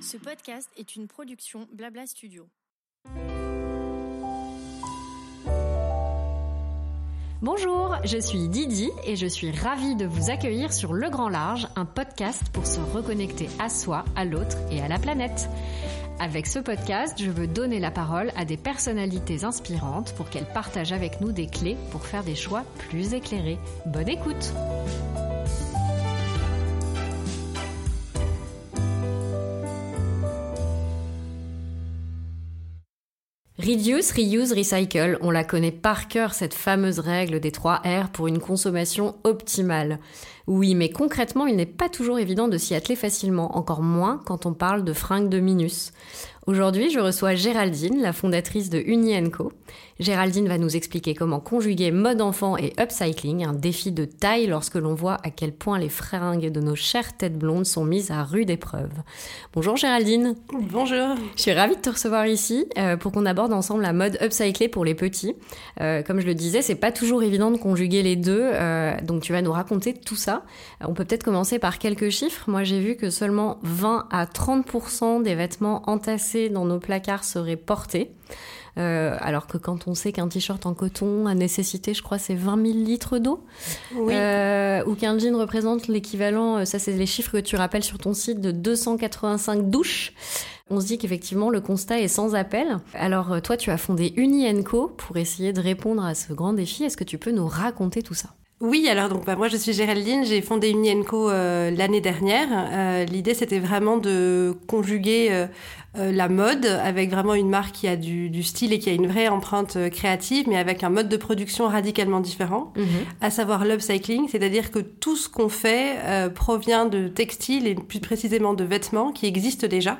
Ce podcast est une production Blabla Studio. Bonjour, je suis Didi et je suis ravie de vous accueillir sur Le Grand Large, un podcast pour se reconnecter à soi, à l'autre et à la planète. Avec ce podcast, je veux donner la parole à des personnalités inspirantes pour qu'elles partagent avec nous des clés pour faire des choix plus éclairés. Bonne écoute Reduce, reuse, recycle, on la connaît par cœur cette fameuse règle des 3 R pour une consommation optimale. Oui, mais concrètement, il n'est pas toujours évident de s'y atteler facilement, encore moins quand on parle de fringues de Minus. Aujourd'hui, je reçois Géraldine, la fondatrice de Uni Co. Géraldine va nous expliquer comment conjuguer mode enfant et upcycling, un défi de taille lorsque l'on voit à quel point les fringues de nos chères têtes blondes sont mises à rude épreuve. Bonjour Géraldine. Bonjour. Je suis ravie de te recevoir ici euh, pour qu'on aborde ensemble la mode upcyclée pour les petits. Euh, comme je le disais, c'est pas toujours évident de conjuguer les deux, euh, donc tu vas nous raconter tout ça. On peut peut-être commencer par quelques chiffres. Moi, j'ai vu que seulement 20 à 30% des vêtements entassés dans nos placards seraient portés. Euh, alors que quand on sait qu'un t-shirt en coton a nécessité, je crois, c'est 20 000 litres d'eau, euh, ou qu'un jean représente l'équivalent, euh, ça c'est les chiffres que tu rappelles sur ton site, de 285 douches. On se dit qu'effectivement le constat est sans appel. Alors toi, tu as fondé Uni Co pour essayer de répondre à ce grand défi. Est-ce que tu peux nous raconter tout ça? Oui, alors donc bah, moi je suis Géraldine, j'ai fondé Unienco euh, l'année dernière. Euh, L'idée c'était vraiment de conjuguer euh, euh, la mode avec vraiment une marque qui a du, du, style et qui a une vraie empreinte créative, mais avec un mode de production radicalement différent, mhm. à savoir l'upcycling, c'est-à-dire que tout ce qu'on fait provient de textiles et plus précisément de vêtements qui existent déjà.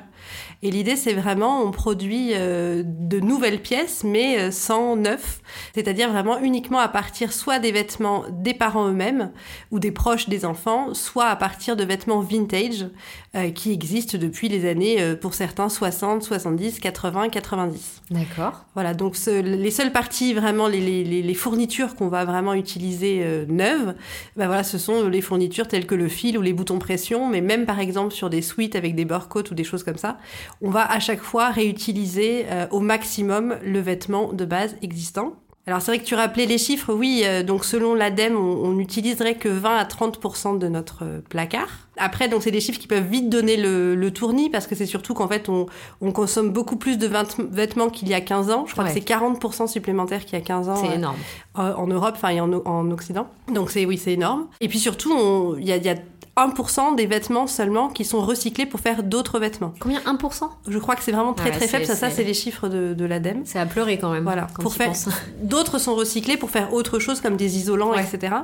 Et l'idée c'est vraiment on produit de nouvelles pièces mais sans neuf, c'est-à-dire vraiment uniquement à partir soit des vêtements des parents eux-mêmes ou des proches des enfants, soit à partir de vêtements vintage euh, qui existent depuis les années, euh, pour certains, 60, 70, 80, 90. D'accord. Voilà, donc les seules parties, vraiment, les, les, les fournitures qu'on va vraiment utiliser euh, neuves, ben voilà, ce sont les fournitures telles que le fil ou les boutons pression, mais même par exemple sur des suites avec des burcoats ou des choses comme ça, on va à chaque fois réutiliser au maximum le vêtement de base existant. Alors c'est vrai que tu rappelais les chiffres, oui, euh, donc selon l'ADEME, on, n'utiliserait que 20 à 30% de notre euh, placard. Après, donc c'est des chiffres qui peuvent vite donner le, tournis parce que c'est surtout qu'en fait on, consomme beaucoup plus de vêtements qu'il y a 15 ans. Je crois que c'est 40% supplémentaires qu'il y a 15 ans. C'est euh, énorme. en Europe, enfin et en, en Occident. Donc c'est oui, c'est énorme. Et puis surtout, il y a, y a 1% des vêtements seulement qui sont recyclés pour faire d'autres vêtements. Combien 1% Je crois que c'est vraiment très très faible. Ça, ça c'est les chiffres de, de l'ADEME. C'est à pleurer quand même. Voilà. pour faire d'autres sont recyclés pour faire autre chose comme des isolants, etc.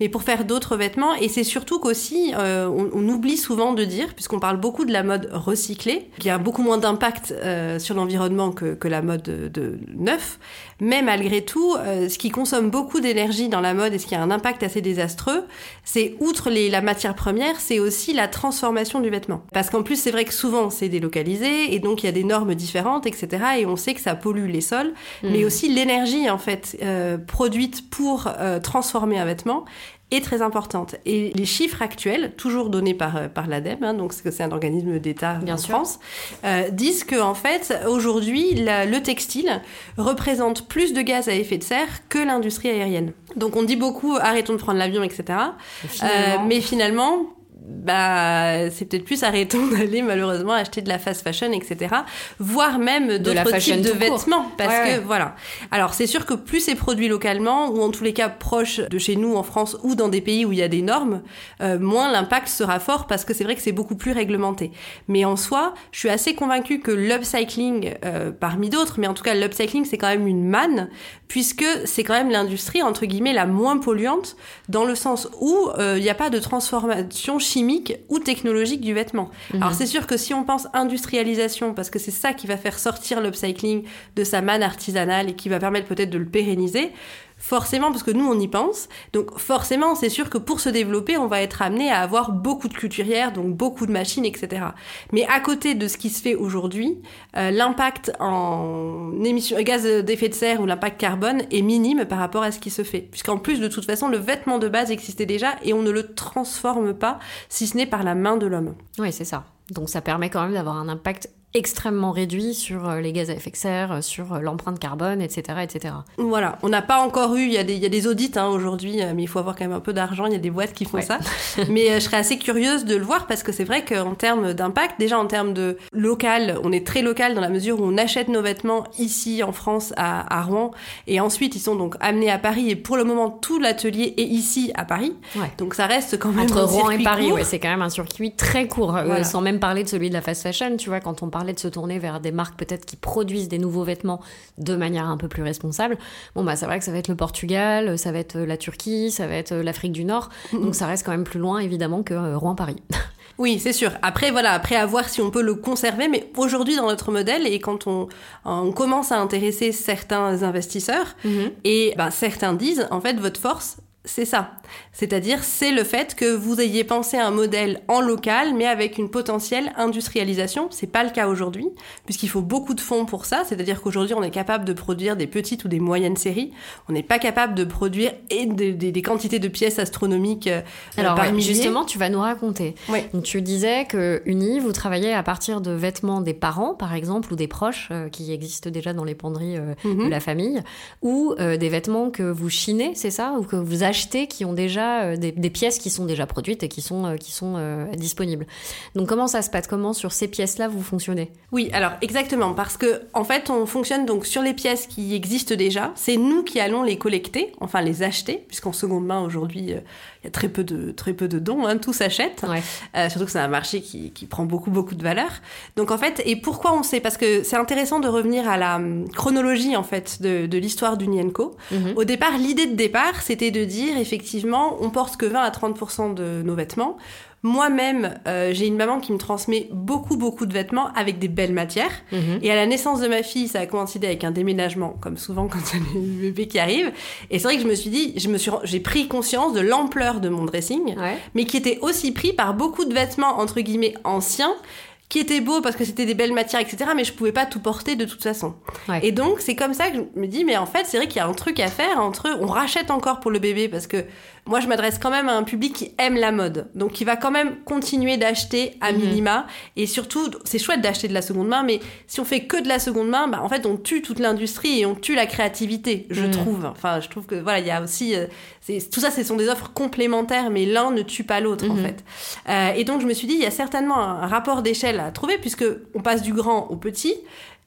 Mais pour faire d'autres vêtements. Et c'est surtout qu'aussi, euh, on, oublie souvent de dire, puisqu'on parle beaucoup de la mode recyclée, qui a beaucoup moins d'impact euh, sur l'environnement que, que, la mode de, neuf. Mais malgré tout, euh, ce qui consomme beaucoup d'énergie dans la mode et ce qui a un impact assez désastreux, c'est outre les, la matière première c'est aussi la transformation du vêtement. Parce qu'en plus, c'est vrai que souvent, c'est délocalisé, et donc il y a des normes différentes, etc. Et on sait que ça pollue les sols, mais mm. aussi l'énergie, en fait, euh, produite pour euh, transformer un vêtement est très importante. Et les chiffres actuels, toujours donnés par, euh, par l'ADEME, hein, donc c'est un organisme d'État en France, disent que en fait, aujourd'hui, le textile représente plus de gaz à effet de serre que l'industrie aérienne. Donc on dit beaucoup arrêtons de prendre l'avion, etc. mais finalement bah, c'est peut-être plus arrêtons d'aller malheureusement acheter de la fast fashion, etc. Voire même d'autres types de vêtements. Parce que, voilà. Alors, c'est sûr que plus c'est produit localement, ou en tous les cas proche de chez nous en France, ou dans des pays où il y a des normes, euh, moins l'impact sera fort parce que c'est vrai que c'est beaucoup plus réglementé. Mais en soi, je suis assez convaincue que l'upcycling, euh, parmi d'autres, mais en tout cas l'upcycling, c'est quand même une manne, puisque c'est quand même l'industrie, entre guillemets, la moins polluante, dans le sens où euh, il n'y a pas de transformation chimique ou technologique du vêtement. Mhm. Alors c'est sûr que si on pense industrialisation, parce que c'est ça qui va faire sortir l'upcycling de sa manne artisanale et qui va permettre peut-être de le pérenniser, forcément, parce que nous, on y pense. Donc, forcément, c'est sûr que pour se développer, on va être amené à avoir beaucoup de couturières, donc beaucoup de machines, etc. Mais à côté de ce qui se fait aujourd'hui, euh, l'impact en émissions, gaz d'effet de serre ou l'impact carbone est minime par rapport à ce qui se fait. Puisqu'en plus, de toute façon, le vêtement de base existait déjà et on ne le transforme pas, si ce n'est par la main de l'homme. Oui, c'est ça. Donc ça permet quand même d'avoir un impact extrêmement réduit sur euh, les gaz à effet de serre, euh, sur euh, l'empreinte carbone, etc., etc. Voilà, on n'a pas encore eu, il y a des, il y a des audits hein, aujourd'hui, mais il faut avoir quand même un peu d'argent, il y a des boîtes qui font ça. mais je serais assez curieuse de le voir parce que c'est vrai qu'en termes d'impact, déjà en termes de local, on est très local dans la mesure où on achète nos vêtements ici en France à, à Rouen et ensuite ils sont donc amenés à Paris et pour le moment tout l'atelier est ici à Paris. Donc ça reste quand même entre Rouen et Paris, ouais, c'est quand même un circuit très court, sans même parler de celui de la fast fashion, tu vois, quand on parle de se tourner vers des marques peut-être qui produisent des nouveaux vêtements de manière un peu plus responsable, bon bah c'est vrai que ça va être le Portugal, ça va être la Turquie, ça va être l'Afrique du Nord, donc ça reste quand même plus loin évidemment que euh, Rouen-Paris. Oui, c'est sûr. Après, voilà, après à voir si on peut le conserver, mais aujourd'hui dans notre modèle et quand on, on commence à intéresser certains investisseurs mm-hmm. et bah, certains disent en fait votre force c'est ça. C'est-à-dire, c'est le fait que vous ayez pensé un modèle en local, mais avec une potentielle industrialisation. C'est pas le cas aujourd'hui, puisqu'il faut beaucoup de fonds pour ça. C'est-à-dire qu'aujourd'hui, on est capable de produire des petites ou des moyennes séries. On n'est pas capable de produire et des, quantités de pièces astronomiques. Euh, Alors, justement, tu vas nous raconter. Donc, tu disais que Uni, vous travaillez à partir de vêtements des parents, par exemple, ou des proches euh, qui existent déjà dans les penderies euh, de mhm. la famille, ou des vêtements que vous chinez, c'est ça, ou que vous achetez acheter qui ont déjà euh, des, pièces qui sont déjà produites et qui sont, euh, qui sont euh, disponibles. Donc comment ça se passe? Comment sur ces pièces-là vous fonctionnez? Oui, alors exactement, parce que en fait on fonctionne donc sur les pièces qui existent déjà. C'est nous qui allons les collecter, enfin les acheter, puisqu'en seconde main aujourd'hui y a très peu de très peu de dons, hein, tout s'achète. surtout que c'est un marché qui, qui, prend beaucoup beaucoup de valeur. Donc en fait, et pourquoi on sait? Parce que c'est intéressant de revenir à la hum, chronologie en fait de, de l'histoire du Nienko. Mhm. Au départ, l'idée de départ, c'était de dire effectivement, on porte que 20 à 30% de nos vêtements. Moi-même, euh, j'ai une maman qui me transmet beaucoup, beaucoup de vêtements avec des belles matières. Mhm. Et à la naissance de ma fille, ça a coïncidé avec un déménagement, comme souvent quand il y a des bébés qui arrivent. Et c'est vrai que je me suis dit, je me suis, j'ai pris conscience de l'ampleur de mon dressing, mais qui était aussi pris par beaucoup de vêtements entre guillemets anciens qui était beau parce que c'était des belles matières, etc. Mais je pouvais pas tout porter de toute façon. Et donc, c'est comme ça que je me dis, mais en fait, c'est vrai qu'il y a un truc à faire entre, on rachète encore pour le bébé parce que moi, je m'adresse quand même à un public qui aime la mode. Donc, qui va quand même continuer d'acheter à mhm. minima. Et surtout, c'est chouette d'acheter de la seconde main, mais si on fait que de la seconde main, bah, en fait, on tue toute l'industrie et on tue la créativité, je mhm. trouve. Enfin, je trouve que, voilà, il y a aussi, euh, tout ça, ce sont des offres complémentaires, mais l'un ne tue pas l'autre, en mhm. fait. Euh, et donc, je me suis dit, il y a certainement un rapport d'échelle à trouver, puisque on passe du grand au petit.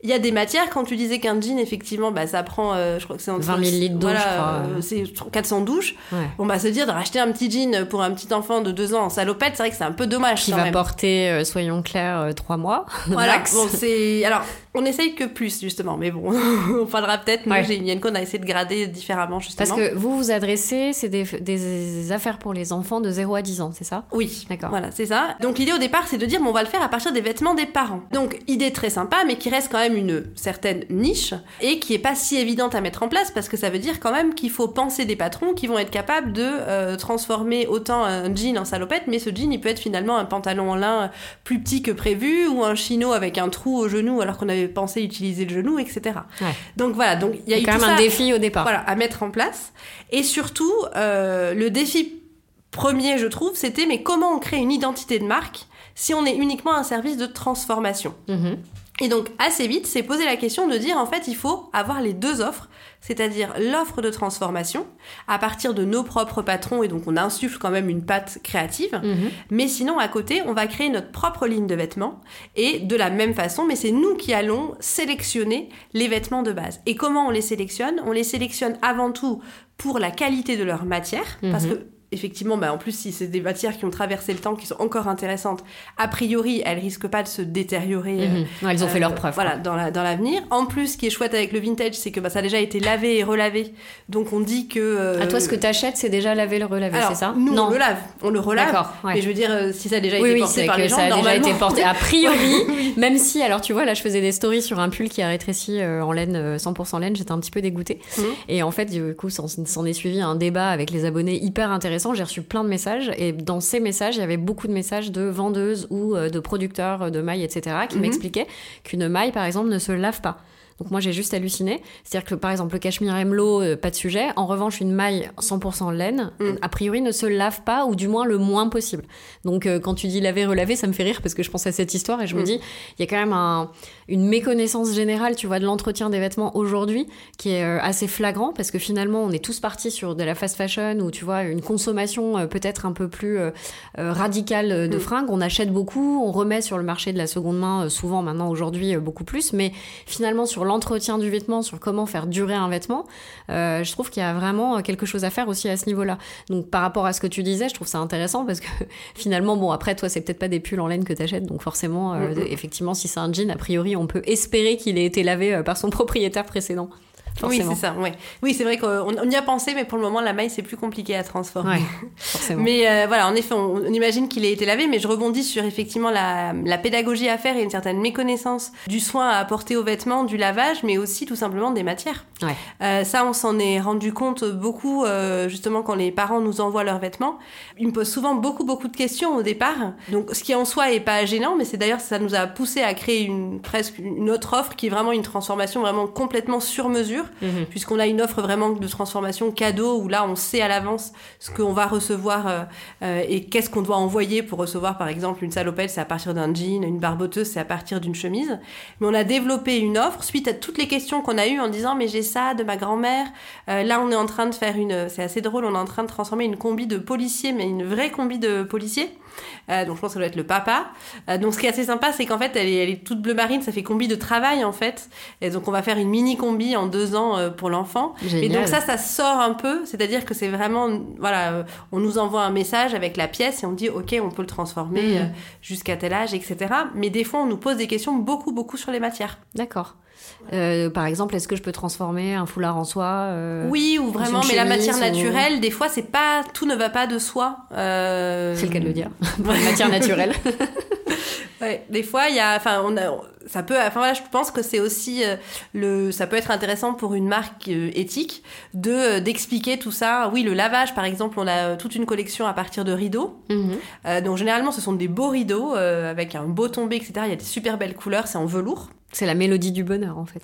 Il y a des matières, quand tu disais qu'un jean, effectivement, bah, ça prend, euh, je crois que c'est entre 20 000 litres d'eau, voilà, euh, c'est 400 douches. Bon, bah, se dire de racheter un petit jean pour un petit enfant de 2 ans en salopette, c'est vrai que c'est un peu dommage. Qui va porter, euh, soyons clairs, 3 mois. Voilà. bon, c'est, alors, on essaye que plus, justement, mais bon, on parlera peut-être. Nous, j'ai une on a essayé de grader différemment, justement. Parce que vous vous adressez, c'est des, des, affaires pour les enfants de 0 à 10 ans, c'est ça? Oui. D'accord. Voilà, c'est ça. Donc, l'idée au départ, c'est de dire, bon, on va le faire à partir des vêtements des parents. Donc, idée très sympa, mais qui reste quand même une certaine niche et qui est pas si évidente à mettre en place parce que ça veut dire quand même qu'il faut penser des patrons qui vont être capables de euh, transformer autant un jean en salopette, mais ce jean, il peut être finalement un pantalon en lin plus petit que prévu ou un chino avec un trou au genou alors qu'on avait penser utiliser le genou, etc. Donc voilà, donc il y a eu quand même un défi au départ. Voilà, à mettre en place. Et surtout, euh, le défi premier, je trouve, c'était mais comment on crée une identité de marque si on est uniquement un service de transformation? Mhm. Et donc assez vite, c'est poser la question de dire en fait il faut avoir les deux offres, c'est-à-dire l'offre de transformation à partir de nos propres patrons et donc on insuffle quand même une patte créative, mhm. mais sinon à côté on va créer notre propre ligne de vêtements et de la même façon, mais c'est nous qui allons sélectionner les vêtements de base. Et comment on les sélectionne? On les sélectionne avant tout pour la qualité de leur matière, parce mhm. que effectivement, bah, en plus, si c'est des matières qui ont traversé le temps, qui sont encore intéressantes, a priori, elles risquent pas de se détériorer. Mhm. Ouais, elles ont fait euh, leur preuve. Voilà, dans la- dans l'avenir. en plus, ce qui est chouette avec le vintage, c'est que bah, ça a déjà été lavé et relavé. Donc on dit que. euh, À toi, ce que t'achètes, c'est déjà lavé le relavé, alors, c'est ça Nous, Non. on le lave, on le relave. D'accord, ouais. Mais je veux dire, euh, si ça a déjà Oui, été oui, porté c'est par que les gens, ça a déjà été porté. A priori, même si, alors tu vois, là, je faisais des stories sur un pull qui a rétréci euh, en laine, euh, 100% laine, j'étais un petit peu dégoûtée. Mhm. Et en fait, du coup, s'en s'en est suivi un débat avec les abonnés hyper intéressant. J'ai reçu plein de messages et dans ces messages, il y avait beaucoup de messages de vendeuses ou euh, de producteurs de mailles, etc., qui Mhm. m'expliquaient qu'une maille, par exemple, ne se lave pas. Donc moi j'ai juste halluciné. C'est-à-dire que par exemple le cachemire emelot, euh, pas de sujet. En revanche une maille 100% laine, Mm. a priori ne se lave pas ou du moins le moins possible. Donc euh, quand tu dis laver, relaver, ça me fait rire parce que je pense à cette histoire et je me Mm. dis il y a quand même un- une méconnaissance générale, tu vois, de l'entretien des vêtements aujourd'hui qui est euh, assez flagrant parce que finalement on est tous partis sur de la fast fashion ou tu vois une consommation euh, peut-être un peu plus radicale de Mm. fringues. On achète beaucoup, on remet sur le marché de la seconde main souvent maintenant aujourd'hui beaucoup plus, mais finalement sur l'entretien du vêtement, sur comment faire durer un vêtement, euh, je trouve qu'il y a vraiment quelque chose à faire aussi à ce niveau-là. Donc par rapport à ce que tu disais, je trouve ça intéressant parce que finalement, bon après toi c'est peut-être pas des pulls en laine que t'achètes, donc forcément, euh, Mhm. effectivement si c'est un jean, a priori on peut espérer qu'il ait été lavé euh, par son propriétaire précédent. Oui, c'est ça. Ouais. Oui, c'est vrai qu'on on y a pensé, mais pour le moment, la maille, c'est plus compliqué à transformer. Ouais. Mais euh, voilà, en effet, on, on imagine qu'il ait été lavé, mais je rebondis sur effectivement la, la pédagogie à faire et une certaine méconnaissance du soin à apporter aux vêtements, du lavage, mais aussi tout simplement des matières. Ouais. Euh, ça, on s'en est rendu compte beaucoup euh, justement quand les parents nous envoient leurs vêtements. Ils me posent souvent beaucoup beaucoup de questions au départ. Donc, ce qui en soi est pas gênant, mais c'est d'ailleurs ça nous a poussé à créer une presque une autre offre qui est vraiment une transformation vraiment complètement sur mesure Mhm. puisqu'on a une offre vraiment de transformation cadeau où là on sait à l'avance ce qu'on va recevoir euh, euh, et qu'est-ce qu'on doit envoyer pour recevoir par exemple une salopette c'est à partir d'un jean, une barboteuse c'est à partir d'une chemise. Mais on a développé une offre suite à toutes les questions qu'on a eues en disant mais j'ai ça de ma grand-mère. Euh, là on est en train de faire une, c'est assez drôle, on est en train de transformer une combi de policier mais une vraie combi de policier. Euh, donc je pense que ça doit être le papa. Euh, donc ce qui est assez sympa, c'est qu'en fait elle est, elle est toute bleu marine, ça fait combi de travail en fait. Et donc on va faire une mini combi en deux ans euh, pour l'enfant. Et donc ça, ça sort un peu, c'est-à-dire que c'est vraiment, voilà, euh, on nous envoie un message avec la pièce et on dit ok, on peut le transformer Mhm. euh, jusqu'à tel âge, etc. Mais des fois, on nous pose des questions beaucoup, beaucoup sur les matières. D'accord. Euh, par exemple, est-ce que je peux transformer un foulard en soie euh, Oui, ou vraiment, mais la matière ou- naturelle, des fois, c'est pas, tout ne va pas de soi. Euh, C'est le cas de le dire. Une matière naturelle. Ouais, des fois, il y a, enfin, on a, ça peut, enfin voilà, je pense que c'est aussi euh, le, ça peut être intéressant pour une marque euh, éthique de euh, d'expliquer tout ça. Oui, le lavage, par exemple, on a toute une collection à partir de rideaux. Mhm. Euh, donc généralement, ce sont des beaux rideaux euh, avec un beau tombé, etc. Il y a des super belles couleurs, c'est en velours. C'est la mélodie du bonheur en fait.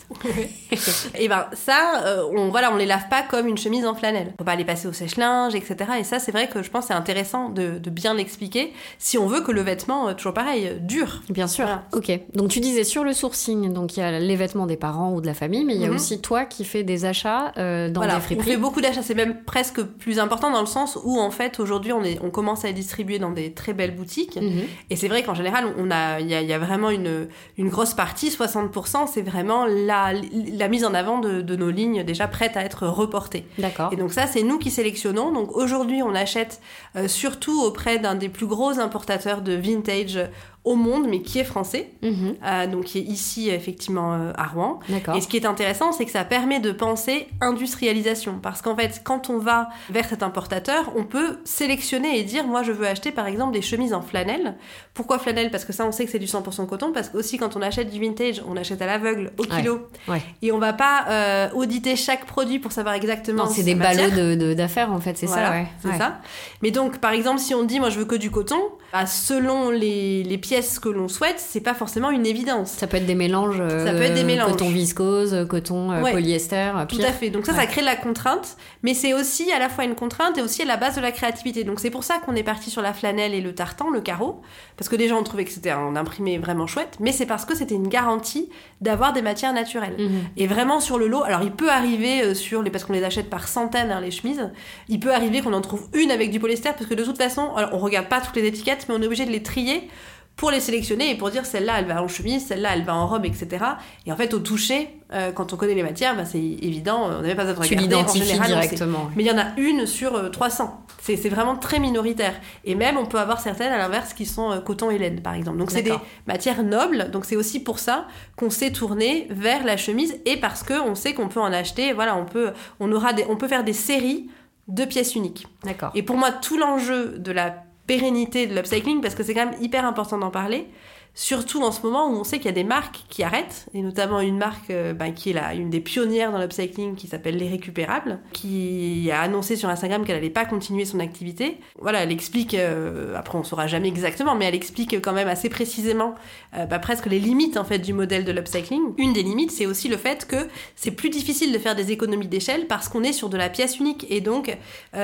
Et ben ça, euh, on voilà, on les lave pas comme une chemise en flanelle. Faut pas les passer au sèche-linge, etc. Et ça, c'est vrai que je pense que c'est intéressant de, de bien l'expliquer si on veut que le vêtement, toujours pareil, dure. Bien sûr. Voilà. Ok. Donc tu disais sur le sourcing, donc il y a les vêtements des parents ou de la famille, mais il y a Mhm. aussi toi qui fais des achats euh, dans voilà, on fait beaucoup d'achats. C'est même presque plus important dans le sens où en fait aujourd'hui on est, on commence à les distribuer dans des très belles boutiques. Mhm. Et c'est vrai qu'en général, on a, il y a, il y a vraiment une, une grosse partie, 60%, c'est vraiment la, la mise en avant de, de nos lignes déjà prêtes à être reportées. D'accord. Et donc ça, c'est nous qui sélectionnons. Donc aujourd'hui, on achète euh, surtout auprès d'un des plus gros importateurs de vintage au monde, mais qui est français, Mhm. euh, donc qui est ici effectivement euh, à Rouen. Et ce qui est intéressant, c'est que ça permet de penser industrialisation. Parce qu'en fait, quand on va vers cet importateur, on peut sélectionner et dire, moi, je veux acheter par exemple des chemises en flanelle. Pourquoi flanelle? Parce que ça, on sait que c'est du 100% coton. Parce qu'aussi, quand on achète du vintage, on achète à l'aveugle, au kilo. Ouais. Et on va pas euh, auditer chaque produit pour savoir exactement. Non, c'est des matière. ballots de- de- d'affaires en fait, c'est Voilà, ça, ouais. C'est ça. Mais donc, par exemple, si on dit, moi, je veux que du coton, bah, selon les, les pièces que l'on souhaite, c'est pas forcément une évidence. Ça peut être des mélanges. euh, Ça peut être des mélanges. Coton viscose, coton euh, Ouais. polyester, Tout pire. à fait. Donc ça, ça crée de la contrainte, mais c'est aussi à la fois une contrainte et aussi à la base de la créativité. Donc c'est pour ça qu'on est parti sur la flanelle et le tartan, le carreau, parce que les gens ont trouvé que c'était un imprimé vraiment chouette, mais c'est parce que c'était une garantie d'avoir des matières naturelles. Mhm. Et vraiment sur le lot, alors il peut arriver euh, sur les parce qu'on les achète par centaines hein, les chemises, il peut arriver qu'on en trouve une avec du polyester parce que de toute façon, alors, on regarde pas toutes les étiquettes, mais on est obligé de les trier pour les sélectionner et pour dire celle-là elle va en chemise, celle-là elle va en robe, etc. Et en fait au toucher, euh, quand on connaît les matières, bah, c'est évident, on n'avait pas besoin de tu l'identifies directement. Mais il y en a une sur 300. C'est vraiment très minoritaire. Et même on peut avoir certaines à l'inverse qui sont coton et laine par exemple. Donc c'est des matières nobles. Donc c'est aussi pour ça qu'on s'est tourné vers la chemise et parce que on sait qu'on peut en acheter. Voilà, on peut, on aura des, on peut faire des séries de pièces uniques. D'accord. Et pour moi, tout l'enjeu de la pérennité de l'upcycling, parce que c'est quand même hyper important d'en parler, Surtout en ce moment où on sait qu'il y a des marques qui arrêtent, et notamment une marque euh, ben, qui est là, une des pionnières dans l'upcycling qui s'appelle Les Récupérables, qui a annoncé sur Instagram qu'elle n'allait pas continuer son activité. Voilà, elle explique, euh, après on saura jamais exactement, mais elle explique quand même assez précisément euh, bah, presque les limites en fait du modèle de l'upcycling. Une des limites, c'est aussi le fait que c'est plus difficile de faire des économies d'échelle parce qu'on est sur de la pièce unique. Et donc,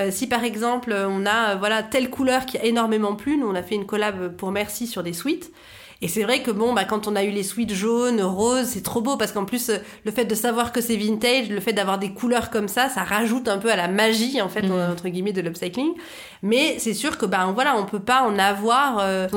si par exemple on a voilà telle couleur qui a énormément plu, nous on a fait une collab pour Merci sur des suites. Et c'est vrai que bon, bah, quand on a eu les suites jaunes, roses, c'est trop beau parce qu'en plus, euh, le fait de savoir que c'est vintage, le fait d'avoir des couleurs comme ça, ça rajoute un peu à la magie, en fait, mm. entre guillemets, de l'upcycling. Mais c'est sûr que, bah, voilà, on peut pas en avoir euh,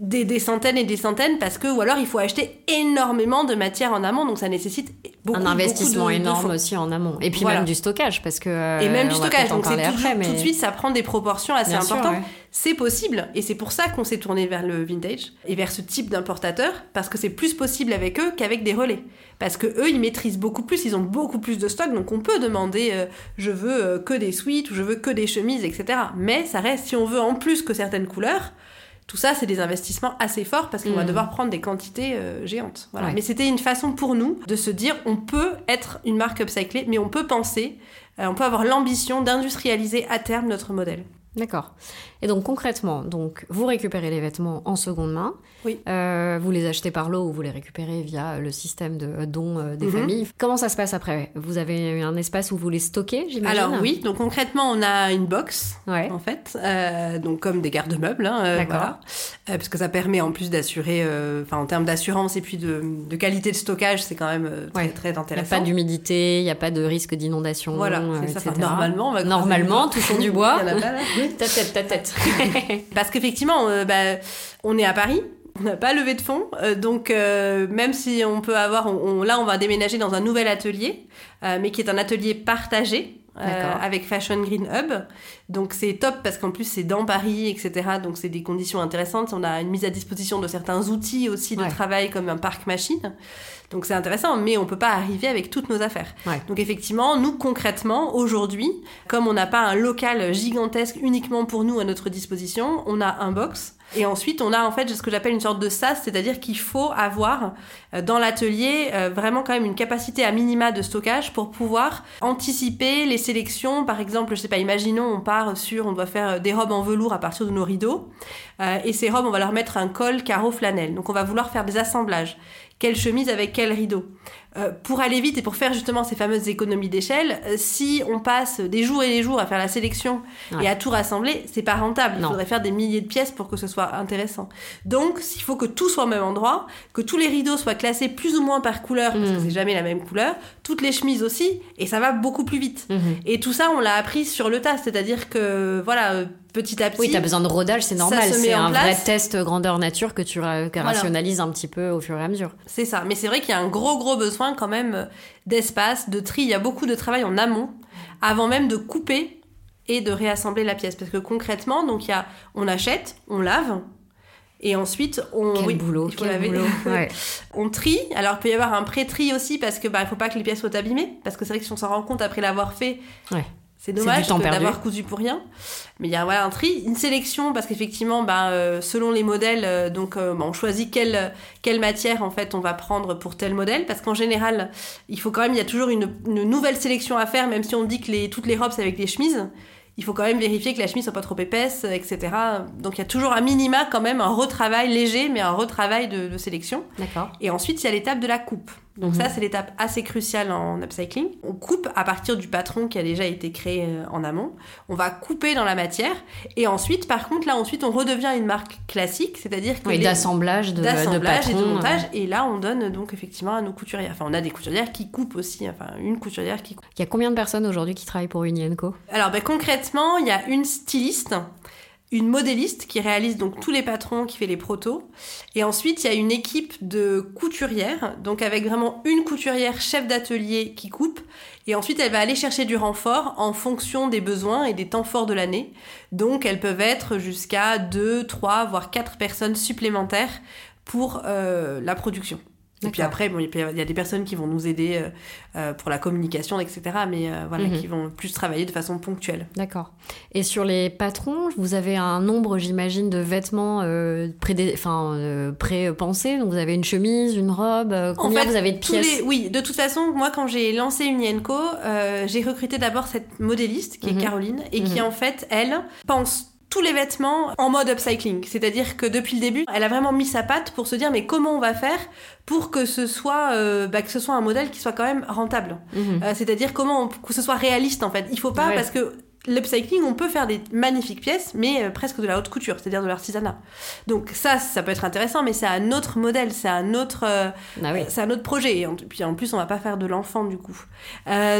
des, des, centaines et des centaines parce que, ou alors il faut acheter énormément de matière en amont, donc ça nécessite beaucoup, Un investissement énorme aussi en amont. Et puis même du stockage parce que. et même du stockage, donc c'est tout, de suite, ça prend des proportions assez importantes c'est possible et c'est pour ça qu'on s'est tourné vers le vintage et vers ce type d'importateur parce que c'est plus possible avec eux qu'avec des relais parce que eux ils maîtrisent beaucoup plus ils ont beaucoup plus de stock donc on peut demander euh, je veux euh, que des suites ou je veux que des chemises etc mais ça reste si on veut en plus que certaines couleurs tout ça, c'est des investissements assez forts parce qu'on va mmh. devoir prendre des quantités euh, géantes. Mais c'était une façon pour nous de se dire on peut être une marque upcyclée, mais on peut penser, on peut avoir l'ambition d'industrialiser à terme notre modèle. D'accord. Et donc concrètement, donc vous récupérez les vêtements en seconde main. Oui. Euh, vous les achetez par lot ou vous les récupérez via le système de dons euh, des mhm. familles. Comment ça se passe après? Vous avez un espace où vous les stockez, j'imagine? Alors oui, donc concrètement, on a une box ouais. en fait, euh, donc comme des garde-meubles, hein, voilà, parce que ça permet en plus d'assurer, enfin en termes d'assurance et puis de, de, qualité de stockage, c'est quand même très, très intéressant. Il n'y a pas d'humidité, il n'y a pas de risque d'inondation. Voilà, ça. normalement, on va normalement, touchons du bois. ta tête, ta tête. Parce qu'effectivement, euh, bah, on est à Paris. On n'a pas levé de fonds, euh, donc euh, même si on peut avoir, là on va déménager dans un nouvel atelier, mais qui est un atelier partagé, avec Fashion Green Hub. Donc c'est top parce qu'en plus c'est dans Paris, etc. Donc c'est des conditions intéressantes. On a une mise à disposition de certains outils aussi de travail comme un parc machine. Donc c'est intéressant, mais on peut pas arriver avec toutes nos affaires. Donc effectivement, nous concrètement, aujourd'hui, comme on n'a pas un local gigantesque uniquement pour nous à notre disposition, on a un box. Et ensuite, on a en fait ce que j'appelle une sorte de SAS, c'est-à-dire qu'il faut avoir euh, dans l'atelier euh, vraiment quand même une capacité à minima de stockage pour pouvoir anticiper les sélections. Par exemple, je sais pas, imaginons on part sur, on doit faire des robes en velours à partir de nos rideaux, euh, et ces robes, on va leur mettre un col carreau flanelle. Donc on va vouloir faire des assemblages quelle chemise avec quel rideau? Euh, pour aller vite et pour faire justement ces fameuses économies d'échelle, euh, si on passe des jours et des jours à faire la sélection et à tout rassembler, c'est pas rentable. Il faudrait faire des milliers de pièces pour que ce soit intéressant. Donc, il faut que tout soit au même endroit, que tous les rideaux soient classés plus ou moins par couleur, parce que mm. c'est jamais la même couleur, toutes les chemises aussi, et ça va beaucoup plus vite. Mm-hmm. Et tout ça, on l'a appris sur le tas, c'est-à-dire que voilà petit à petit. Oui, tu as besoin de rodage, c'est normal. C'est un vrai test grandeur nature que tu rationalises un petit peu au fur et à mesure. C'est ça. Mais c'est vrai qu'il y a un gros, gros besoin quand même euh, d'espace, de tri. Il y a beaucoup de travail en amont avant même de couper et de réassembler la pièce. Parce que concrètement, donc il y a, on achète, on lave, et ensuite, on. Quel boulot, quel boulot. on trie. Alors, il peut y avoir un pré-tri aussi parce que bah, il faut pas que les pièces soient abîmées. Parce que c'est vrai que si on s'en rend compte après l'avoir fait, ouais. C'est dommage d'avoir cousu pour rien. Mais il y a voilà, un tri, une sélection, parce qu'effectivement, bah, euh, selon les modèles, euh, donc, euh, bah, on choisit quelle, quelle matière en fait on va prendre pour tel modèle. Parce qu'en général, il faut quand même, il y a toujours une, une, nouvelle sélection à faire, même si on dit que les, toutes les robes c'est avec les chemises il faut quand même vérifier que la chemise soit pas trop épaisse, etc. Donc il y a toujours un minima quand même, un retravail léger, mais un retravail de, de sélection. D'accord. Et ensuite, il y a l'étape de la coupe. Donc ça, mhm. c'est l'étape assez cruciale en upcycling. On coupe à partir du patron qui a déjà été créé euh, en amont. On va couper dans la matière. Et ensuite, par contre, là, ensuite, on redevient une marque classique, c'est-à-dire que... Oui, d'assemblage, de, d'assemblage et de montage. Et là, on donne donc effectivement à nos couturières. Enfin, on a des couturières qui coupent aussi. Enfin, une couturière qui coupe. Il y a combien de personnes aujourd'hui qui travaillent pour Unienco? Alors, ben, concrètement, il y a une styliste une modéliste qui réalise donc tous les patrons, qui fait les protos. Et ensuite, il y a une équipe de couturières, donc avec vraiment une couturière chef d'atelier qui coupe. Et ensuite, elle va aller chercher du renfort en fonction des besoins et des temps forts de l'année. Donc, elles peuvent être jusqu'à 2, 3, voire 4 personnes supplémentaires pour euh, la production. Et puis après, bon, il y a des personnes qui vont nous aider euh, euh, pour la communication, etc. Mais euh, voilà, mhm. qui vont plus travailler de façon ponctuelle. D'accord. Et sur les patrons, vous avez un nombre, j'imagine, de vêtements pré enfin, pré-pensés. Donc vous avez une chemise, une robe. combien vous avez de pièces? Oui, de toute façon, moi, quand j'ai lancé Unienco, j'ai recruté d'abord cette modéliste qui est mhm. Caroline et qui, mhm. en fait, elle, pense tous les vêtements en mode upcycling. C'est-à-dire que depuis le début, elle a vraiment mis sa patte pour se dire mais comment on va faire pour que ce soit euh, bah, que ce soit un modèle qui soit quand même rentable. Mhm. Euh, c'est-à-dire comment que ce soit réaliste en fait. Il faut pas parce que l'upcycling, on peut faire des magnifiques pièces, mais euh, presque de la haute couture, c'est-à-dire de l'artisanat. Donc ça, ça peut être intéressant, mais c'est un autre modèle, c'est un autre, ah c'est un autre projet. Et puis en plus, on va pas faire de l'enfant du coup.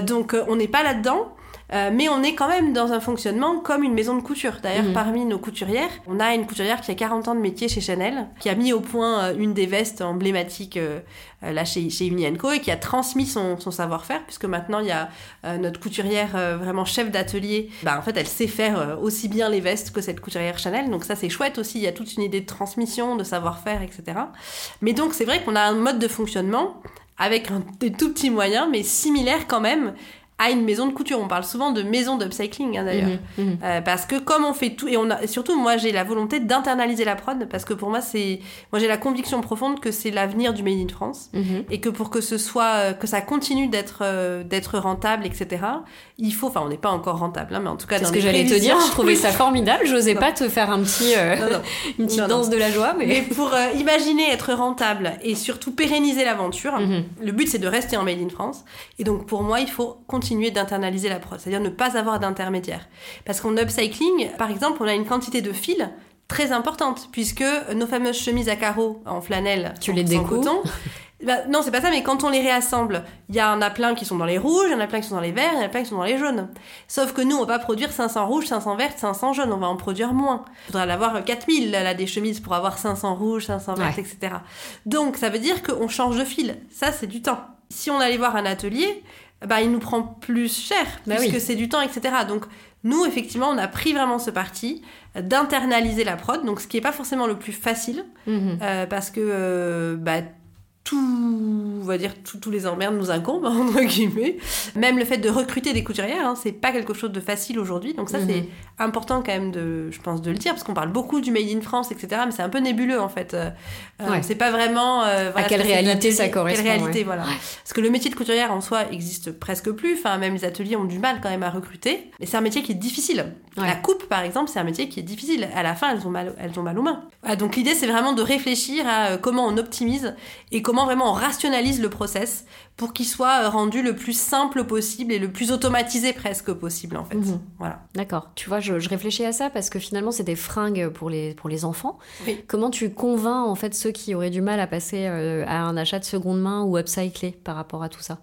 donc on n'est pas là-dedans. Euh, mais on est quand même dans un fonctionnement comme une maison de couture. D'ailleurs, mhm. parmi nos couturières, on a une couturière qui a 40 ans de métier chez Chanel, qui a mis au point euh, une des vestes emblématiques euh, là chez, chez Unienco et qui a transmis son, son savoir-faire, puisque maintenant il y a notre couturière vraiment chef d'atelier. Bah, en fait, elle sait faire aussi bien les vestes que cette couturière Chanel. Donc ça, c'est chouette aussi. Il y a toute une idée de transmission, de savoir-faire, etc. Mais donc, c'est vrai qu'on a un mode de fonctionnement avec des tout petits moyens, mais similaire quand même, à une maison de couture. On parle souvent de maison d'upcycling hein, d'ailleurs. Mhm, mhm. Euh, parce que comme on fait tout, et on a, surtout moi j'ai la volonté d'internaliser la prod, parce que pour moi c'est, moi j'ai la conviction profonde que c'est l'avenir du Made in France, mhm. et que pour que ce soit, euh, que ça continue d'être euh, d'être rentable, etc., il faut, enfin on n'est pas encore rentable, hein, mais en tout cas C'est ce que j'allais te dire, je trouvais ça formidable, j'osais pas te faire un petit, une petite danse de la joie, mais... mais pour imaginer être rentable et surtout pérenniser l'aventure, le but c'est de rester en Made in France, et donc pour moi il faut continuer continuer d'internaliser la prod, c'est-à-dire ne pas avoir d'intermédiaire. Parce qu'en upcycling, par exemple, on a une quantité de fils très importante, puisque nos fameuses chemises à carreaux en flanelle, tu les découpes bah, non, c'est pas ça, mais quand on les réassemble, il y en a plein qui sont dans les rouges, il y en a plein qui sont dans les verts, il y en a plein qui sont dans les jaunes. Sauf que nous, on va pas produire 500 rouges, 500 vertes, 500 jaunes, on va en produire moins. Il faudra l'avoir 4000, là, des chemises pour avoir 500 rouges, 500 vertes, etc. Donc, ça veut dire qu'on change de fil. Ça, c'est du temps. Si on allait voir un atelier, bah, il nous prend plus cher, bah puisque c'est du temps, etc. Donc, nous, effectivement, on a pris vraiment ce parti d'internaliser la prod, donc ce qui n'est pas forcément le plus facile, mhm. euh, parce que euh, bah, tout, on va dire, tous les emmerdes nous incombent, entre guillemets. Même le fait de recruter des couturières, hein, c'est pas quelque chose de facile aujourd'hui. Donc ça, c'est mhm. important quand même de, je pense, de le dire, parce qu'on parle beaucoup du Made in France, etc. Mais c'est un peu nébuleux, en fait. Euh, euh C'est pas vraiment... Euh, à quelle réalité ça correspond. Quelle réalité, voilà. Parce que le métier de couturière, en soi, existe presque plus. Enfin, même les ateliers ont du mal quand même à recruter. Mais c'est un métier qui est difficile. La coupe, par exemple, c'est un métier qui est difficile. À la fin, elles ont mal, elles ont mal aux mains. Ah, donc l'idée, c'est vraiment de réfléchir à comment on optimise et comment vraiment on rationalise le process pour qu'il soit euh, rendu le plus simple possible et le plus automatisé presque possible en fait. Mhm. Voilà. D'accord. Tu vois, je, réfléchis à ça parce que finalement c'est des fringues pour les, pour les enfants. Comment tu convaincs en fait ceux qui auraient du mal à passer euh, à un achat de seconde main ou upcyclé par rapport à tout ça?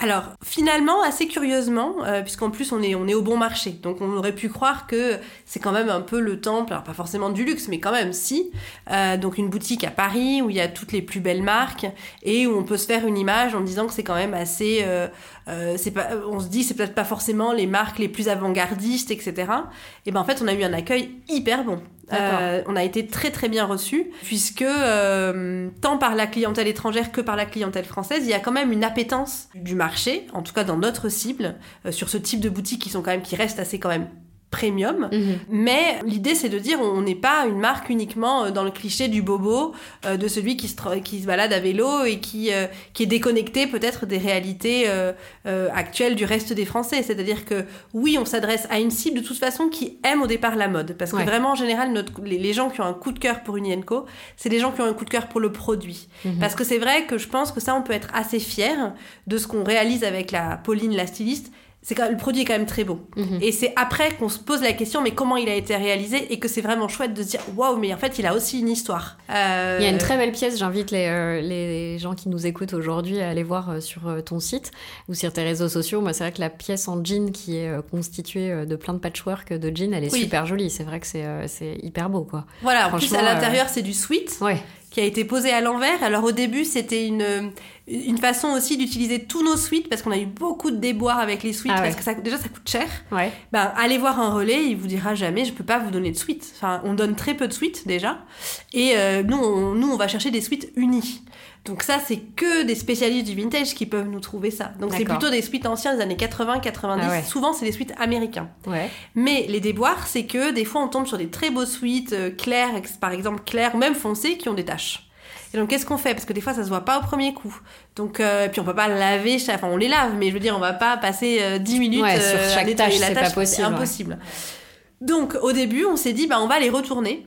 Alors finalement, assez curieusement, euh, puisqu'en plus on est, on est au bon marché, donc on aurait pu croire que c'est quand même un peu le temple, alors pas forcément du luxe, mais quand même si, euh, donc une boutique à Paris où il y a toutes les plus belles marques et où on peut se faire une image en disant que c'est quand même assez, euh, c'est pas, on se dit c'est peut-être pas forcément les marques les plus avant-gardistes, etc. Et ben en fait on a eu un accueil hyper bon. Euh, on a été très très bien reçus, puisque euh, tant par la clientèle étrangère que par la clientèle française, il y a quand même une appétence du marché, en tout cas dans notre cible, euh, sur ce type de boutiques qui sont quand même qui restent assez quand même premium. Mhm. Mais l'idée, c'est de dire, on n'est pas une marque uniquement euh, dans le cliché du bobo, euh, de celui qui se, qui se balade à vélo et qui, euh, qui est déconnecté peut-être des réalités actuelles du reste des Français. C'est-à-dire que oui, on s'adresse à une cible de toute façon qui aime au départ la mode. Parce que vraiment, en général, notre, les, gens qui ont un coup de cœur pour une Yenko, c'est les gens qui ont un coup de cœur pour le produit. Mhm. Parce que c'est vrai que je pense que ça, on peut être assez fier de ce qu'on réalise avec la Pauline, la styliste c'est quand même, le produit est quand même très beau. Mhm. Et c'est après qu'on se pose la question, mais comment il a été réalisé et que c'est vraiment chouette de se dire, waouh, mais en fait, il a aussi une histoire. Euh, Il y a une très belle pièce, j'invite les, euh, les gens qui nous écoutent aujourd'hui à aller voir euh, sur ton site ou sur tes réseaux sociaux. Moi, c'est vrai que la pièce en jean qui est constituée de plein de patchwork de jean, elle est Oui. super jolie. C'est vrai que c'est c'est hyper beau, quoi. Voilà, en plus, à euh, l'intérieur, c'est du sweat. Ouais, qui a été posé à l'envers. Alors au début, c'était une, une façon aussi d'utiliser tous nos suites parce qu'on a eu beaucoup de déboires avec les suites Ah parce que ça, déjà ça coûte cher. ouais. Ben, allez voir un relais, il vous dira jamais je peux pas vous donner de suite. Enfin, on donne très peu de suites déjà. Et euh, nous, on, nous, on va chercher des suites unies. Donc ça, c'est que des spécialistes du vintage qui peuvent nous trouver ça. Donc c'est plutôt des suites anciens des années 80, 90. Ah ouais. Souvent, c'est des suites américains. Mais les déboires, c'est que des fois on tombe sur des très beaux suites euh, clairs, ex- par exemple clairs ou même foncés, qui ont des taches. Et donc qu'est-ce qu'on fait? Parce que des fois ça se voit pas au premier coup. Donc euh, puis on peut pas laver, enfin on les lave, mais je veux dire on va pas passer euh, 10 minutes Ouais, sur euh, à chaque tache, la c'est tâche, pas possible, ouais. impossible. Donc au début on s'est dit bah on va les retourner.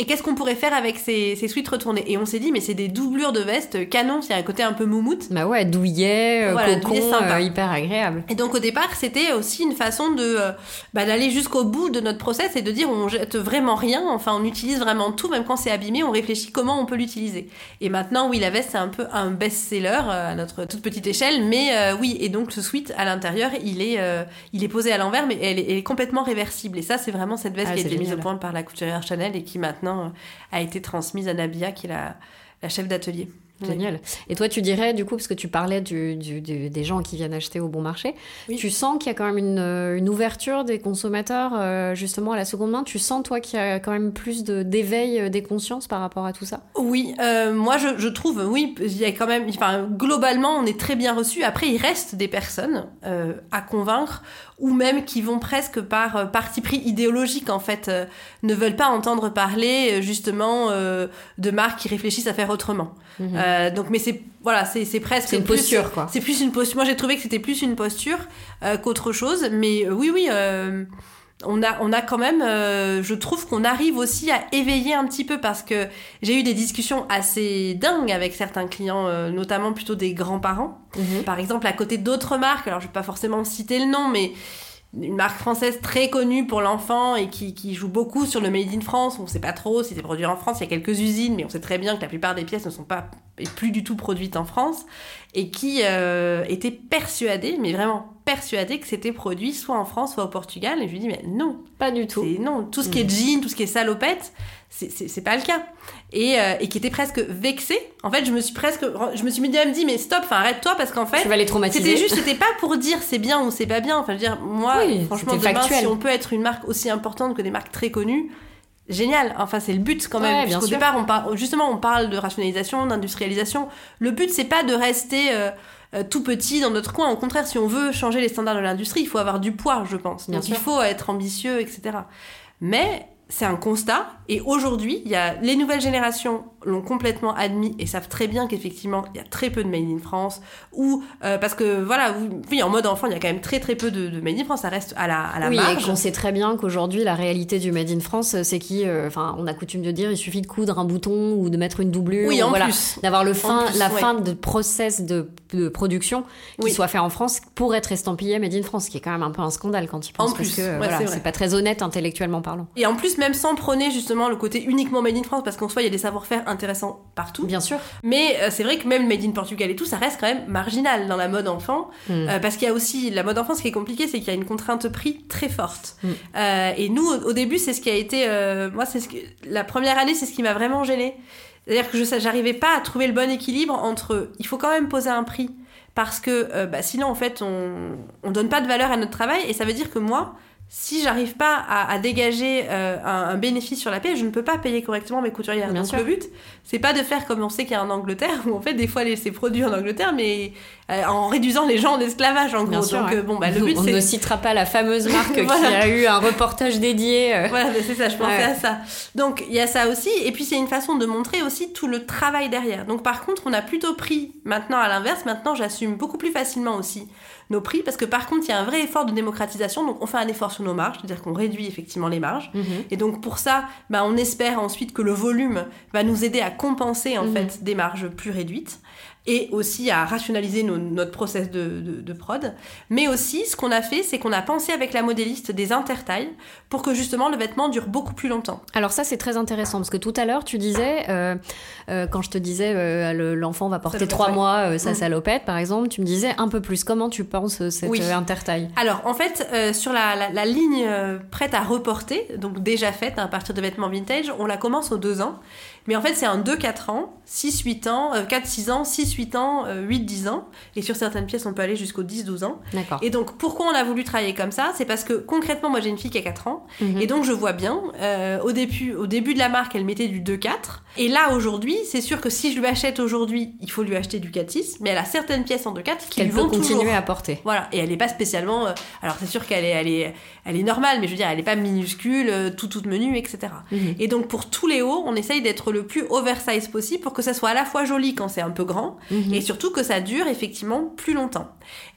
Et qu'est-ce qu'on pourrait faire avec ces, ces suites retournées? Et on s'est dit mais c'est des doublures de veste canon, a un côté un peu moumoute. Bah ouais, douillet, euh, Voilà, cocon, douillet sympa. euh, hyper agréable. Et donc au départ, c'était aussi une façon de euh, bah, d'aller jusqu'au bout de notre process et de dire on jette vraiment rien, enfin on utilise vraiment tout, même quand c'est abîmé, on réfléchit comment on peut l'utiliser. Et maintenant, oui, la veste c'est un peu un best-seller euh, à notre toute petite échelle, mais euh, oui, et donc ce sweat à l'intérieur, il est euh, il est posé à l'envers, mais elle est, elle est complètement réversible. Et ça, c'est vraiment cette veste Ah, qui a c'est été mise au point par la couturière Chanel et qui maintenant euh, a été transmise à Nabia, qui est la, la chef d'atelier. Génial. Et toi, tu dirais, du coup, parce que tu parlais du, du- du- des gens qui viennent acheter au bon marché, Oui. tu sens qu'il y a quand même une, euh, une ouverture des consommateurs, euh, justement, à la seconde main? Tu sens, toi, qu'il y a quand même plus d'éveil euh, des consciences par rapport à tout ça? Oui, euh, moi je, je trouve, oui, il y a quand même, enfin, globalement, on est très bien reçu. Après, il reste des personnes euh, à convaincre ou même qui vont presque par parti pris idéologique, en fait, ne veulent pas entendre parler justement de marques qui réfléchissent à faire autrement. Euh, donc, mais c'est voilà, c'est presque Mhm. C'est une plus- posture, quoi. C'est plus une posture. Moi, j'ai trouvé que c'était plus une posture euh, qu'autre chose. Mais euh, oui, oui. on a, on a quand même, je trouve qu'on arrive aussi à éveiller un petit peu parce que j'ai eu des discussions assez dingues avec certains clients, notamment plutôt des grands-parents. Par exemple, à côté d'autres marques, alors je vais pas forcément citer le nom, mais une marque française très connue pour l'enfant et qui, qui joue beaucoup sur le Made in France. On sait pas trop si c'est produit en France. Il y a quelques usines, mais on sait très bien que la plupart des pièces ne sont pas et plus du tout produites en France et qui euh, était persuadée, mais vraiment persuadée que c'était produit soit en France, soit au Portugal. Et je lui dis mais non, Pas du tout. non, tout ce qui est jean, tout ce qui est salopette, c'est- pas le cas. Et, euh, et qui était presque vexée. En fait, je me suis presque, je me suis même dit mais stop, enfin arrête-toi parce qu'en fait, Tu vas les traumatiser. c'était juste, c'était pas pour dire c'est bien ou c'est pas bien. Enfin, je veux dire, moi, Oui, franchement, demain, factuel. si on peut être une marque aussi importante que des marques très connues, génial. Enfin, c'est le but quand même. Ouais, Puisqu'au sûr. départ, on parle, justement, on parle de rationalisation, d'industrialisation. Le but, c'est pas de rester euh, euh, tout petit dans notre coin. Au contraire, si on veut changer les standards de l'industrie, il faut avoir du poids, je pense. Bien Donc, sûr. il faut être ambitieux, etc. Mais c'est un constat. Et aujourd'hui, il y a les nouvelles générations l'ont complètement admis et savent très bien qu'effectivement, il y a très peu de Made in France. Ou euh, parce que voilà, vous- oui, en mode enfant, il y a quand même très très peu de, de Made in France. Ça reste à la, à la oui, et qu'on sait très bien qu'aujourd'hui, la réalité du Made in France, c'est qui, euh, enfin, on a coutume de dire, il suffit de coudre un bouton ou de mettre une doublure. Oui, ou en voilà, plus. D'avoir le fin, plus, la ouais. fin de process de, de production qui Oui. soit fait en France pour être estampillé Made in France, ce qui est quand même un peu un scandale quand tu penses. En parce plus, que ouais, voilà, c'est pas très honnête intellectuellement parlant. Et en plus, même sans prôner justement le côté uniquement Made in France, parce qu'en soi, il y a des savoir-faire intéressants partout. Bien sûr. Mais euh, c'est vrai que même Made in Portugal et tout, ça reste quand même marginal dans la mode enfant. Mm. Euh, parce qu'il y a aussi la mode enfant, ce qui est compliqué, c'est qu'il y a une contrainte prix très forte. Mm. Euh, et nous, au, au début, c'est ce qui a été. moi, c'est ce que. La première année, c'est ce qui m'a vraiment gênée. C'est-à-dire que je j'arrivais pas à trouver le bon équilibre entre. Il faut quand même poser un prix. Parce que euh, bah, sinon, en fait, on, on donne pas de valeur à notre travail. Et ça veut dire que moi. Si j'arrive pas à, à dégager euh, un, un bénéfice sur la paie, je ne peux pas payer correctement mes couturières. Bien Donc sûr. le but, c'est pas de faire comme on sait qu'il y a en Angleterre, où en fait des fois les- c'est produit en Angleterre, mais euh, en réduisant les gens en esclavage en Bien gros. sûr, Donc ouais. euh, bon, bah, le but on ne citera pas la fameuse marque Voilà. qui a eu un reportage dédié. euh, voilà, c'est ça, je pensais Ouais. à ça. Donc il y a ça aussi, et puis c'est une façon de montrer aussi tout le travail derrière. Donc par contre, on a plutôt pris maintenant à l'inverse, maintenant j'assume beaucoup plus facilement aussi nos prix, parce que par contre il y a un vrai effort de démocratisation, donc on fait un effort sur nos marges, c'est-à-dire qu'on réduit effectivement les marges. mhm. Et donc pour ça, bah, on espère ensuite que le volume va nous aider à compenser en Mhm. fait des marges plus réduites. Et aussi à rationaliser nos- notre process de, de- de prod. Mais aussi, ce qu'on a fait, c'est qu'on a pensé avec la modéliste des intertailles pour que justement le vêtement dure beaucoup plus longtemps. Alors ça c'est très intéressant parce que tout à l'heure tu disais euh, euh, quand je te disais euh, le- l'enfant va porter trois mois sa Mm. salopette par exemple, tu me disais un peu plus. Comment tu penses cette Oui. intertaille Alors, en fait, sur la, la- la ligne prête à reporter, donc déjà faite à partir de vêtements vintage, on la commence aux 2 ans. Mais en fait, c'est un 2-4 ans, 6-8 ans, euh, 4-6 ans, 6-8 ans, euh, 8-10 ans. Et sur certaines pièces, on peut aller jusqu'au 10-12 ans. Et donc, pourquoi on a voulu travailler comme ça? C'est parce que concrètement, moi j'ai une fille qui a 4 ans. Mhm. Et donc, je vois bien, euh, au, début, au début de la marque, elle mettait du 2-4. Et là, aujourd'hui, c'est sûr que si je lui achète aujourd'hui, il faut lui acheter du 4-6. Mais elle a certaines pièces en 2-4 qui Qu'elle lui vont continuer toujours. à porter. Voilà, et elle n'est pas spécialement. euh, alors c'est sûr qu'elle est, elle est, elle est normale, mais je veux dire, elle n'est pas minuscule, euh, tout toute menue, etc. Mhm. Et donc pour tous les hauts, on essaye d'être le plus oversize possible pour que ça soit à la fois joli quand c'est un peu grand, Mhm. et surtout que ça dure effectivement plus longtemps.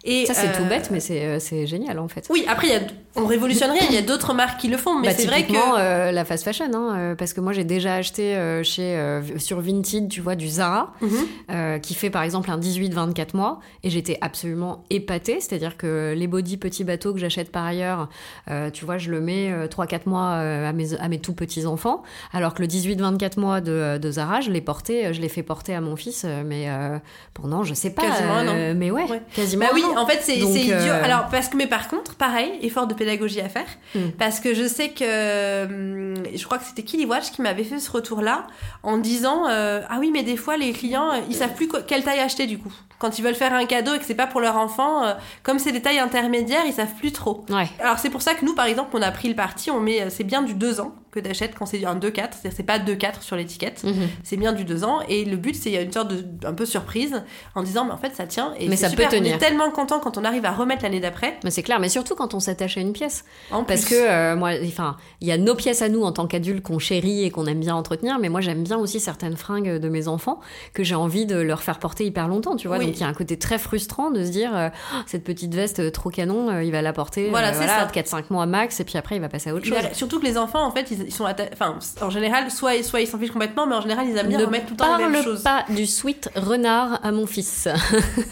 Et Ça c'est euh, tout bête mais c'est euh, c'est génial en fait. Oui, après y a, on révolutionne rien. Il y a d'autres marques qui le font, mais Bah, c'est vrai que. euh, la fast fashion, hein, euh, parce que moi j'ai déjà acheté euh, chez euh, sur Vinted, tu vois, du Zara, Mhm. euh, qui fait par exemple un 18-24 mois, et j'étais absolument épatée, c'est-à-dire que les body petits bateaux que j'achète par ailleurs, euh, tu vois, je le mets euh, 3-4 mois euh, à, mes, à mes tout petits enfants, alors que le 18-24 mois de, de Zara, je l'ai porté, euh, je l'ai fait porter à mon fils, euh, mais euh, pendant, je sais pas, Quasiment un an. euh, mais ouais, Ouais. quasiment. Bah oui. En fait, c'est idiot. euh, Alors, parce que, mais par contre, pareil, effort de pédagogie à faire. Hmm. Parce que je sais que. hum, Je crois que c'était Killy Watch qui m'avait fait ce retour-là en disant euh, Ah oui, mais des fois, les clients, euh, ils savent plus quelle taille acheter du coup. Quand ils veulent faire un cadeau et que c'est pas pour leur enfant, euh, comme c'est des tailles intermédiaires, ils savent plus trop. Ouais. Alors, c'est pour ça que nous, par exemple, on a pris le parti, on met. euh, C'est bien du 2 ans que t'achètes quand c'est un 2-4. C'est-à-dire, c'est pas 2-4 sur l'étiquette. Mhm. C'est bien du 2 ans et le but c'est il y a une sorte de un peu surprise en disant mais en fait ça tient et Mais ça peut tenir. On est tellement content quand on arrive à remettre l'année d'après. Mais c'est clair, mais surtout quand on s'attache à une pièce. En Parce plus. que euh, moi, enfin, il y a nos pièces à nous en tant qu'adultes qu'on chérit et qu'on aime bien entretenir, mais moi j'aime bien aussi certaines fringues de mes enfants que j'ai envie de leur faire porter hyper longtemps, tu vois. Oui. Donc il y a un côté très frustrant de se dire euh, Ah, cette petite veste euh, trop canon, euh, il va la porter Voilà, ça. 4-5 mois max et puis après il va passer à autre Il chose. a- surtout que les enfants en fait ils, ils sont enfin en général soit soit ils s'en fichent complètement mais en général ils aiment bien ne remettre tout le temps les mêmes parle choses. pas du sweat renard à mon fils.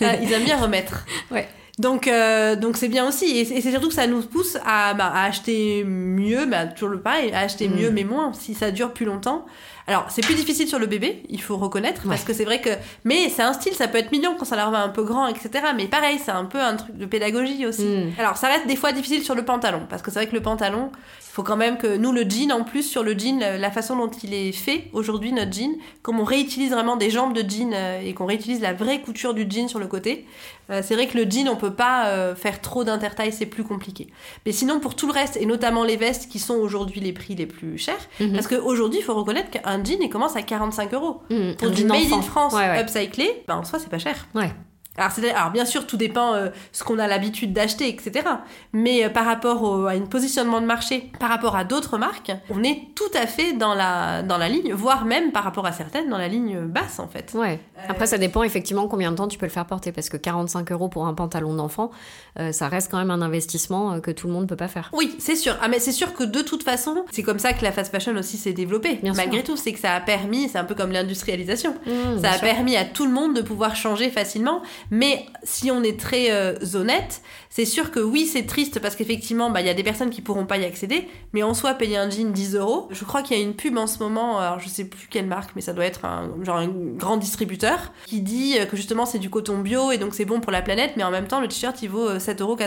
Ah, ils aiment bien remettre. Ouais. Donc euh, donc c'est bien aussi et c'est surtout que ça nous pousse à, bah, à acheter mieux, bah, toujours le pareil, à acheter Mm. mieux mais moins si ça dure plus longtemps. Alors c'est plus difficile sur le bébé, il faut reconnaître parce que c'est vrai que mais c'est un style, ça peut être mignon quand ça leur va un peu grand etc. Mais pareil c'est un peu un truc de pédagogie aussi. Mm. Alors ça reste des fois difficile sur le pantalon parce que c'est vrai que le pantalon faut quand même que nous le jean en plus sur le jean la, façon dont il est fait aujourd'hui notre jean comme on réutilise vraiment des jambes de jean euh, et qu'on réutilise la vraie couture du jean sur le côté euh, c'est vrai que le jean, on peut pas euh, faire trop d'intertaille, c'est plus compliqué. Mais sinon, pour tout le reste, et notamment les vestes qui sont aujourd'hui les prix les plus chers, Mhm. parce qu'aujourd'hui, il faut reconnaître qu'un jean, il commence à 45 euros. Mm, Pour un du jean made in. France Ouais, ouais. upcyclé, ben, en soi, c'est pas cher. Ouais. Alors, bien sûr, tout dépend euh, ce qu'on a l'habitude d'acheter, etc. Mais euh, par rapport au, à un positionnement de marché, par rapport à d'autres marques, on est tout à fait dans la, dans la ligne, voire même par rapport à certaines, dans la ligne basse, en fait. Ouais. Après, ça dépend effectivement combien de temps tu peux le faire porter, parce que 45 euros pour un pantalon d'enfant, euh, ça reste quand même un investissement euh, que tout le monde peut pas faire. Oui, c'est sûr. Ah, mais c'est sûr que de toute façon, c'est comme ça que la fast fashion aussi s'est développée. Bien Malgré tout, c'est que ça a permis, c'est un peu comme l'industrialisation, Mmh, ça a sûr. permis à tout le monde de pouvoir changer facilement. Mais si on est très euh, honnête, c'est sûr que oui, c'est triste parce qu'effectivement, bah, il y a des personnes qui pourront pas y accéder. Mais en soi, payer un jean 10 euros, je crois qu'il y a une pub en ce moment, alors je sais plus quelle marque, mais ça doit être un, genre un grand distributeur qui dit euh, que justement c'est du coton bio et donc c'est bon pour la planète, mais en même temps, le t-shirt il vaut euh, 7,90 euros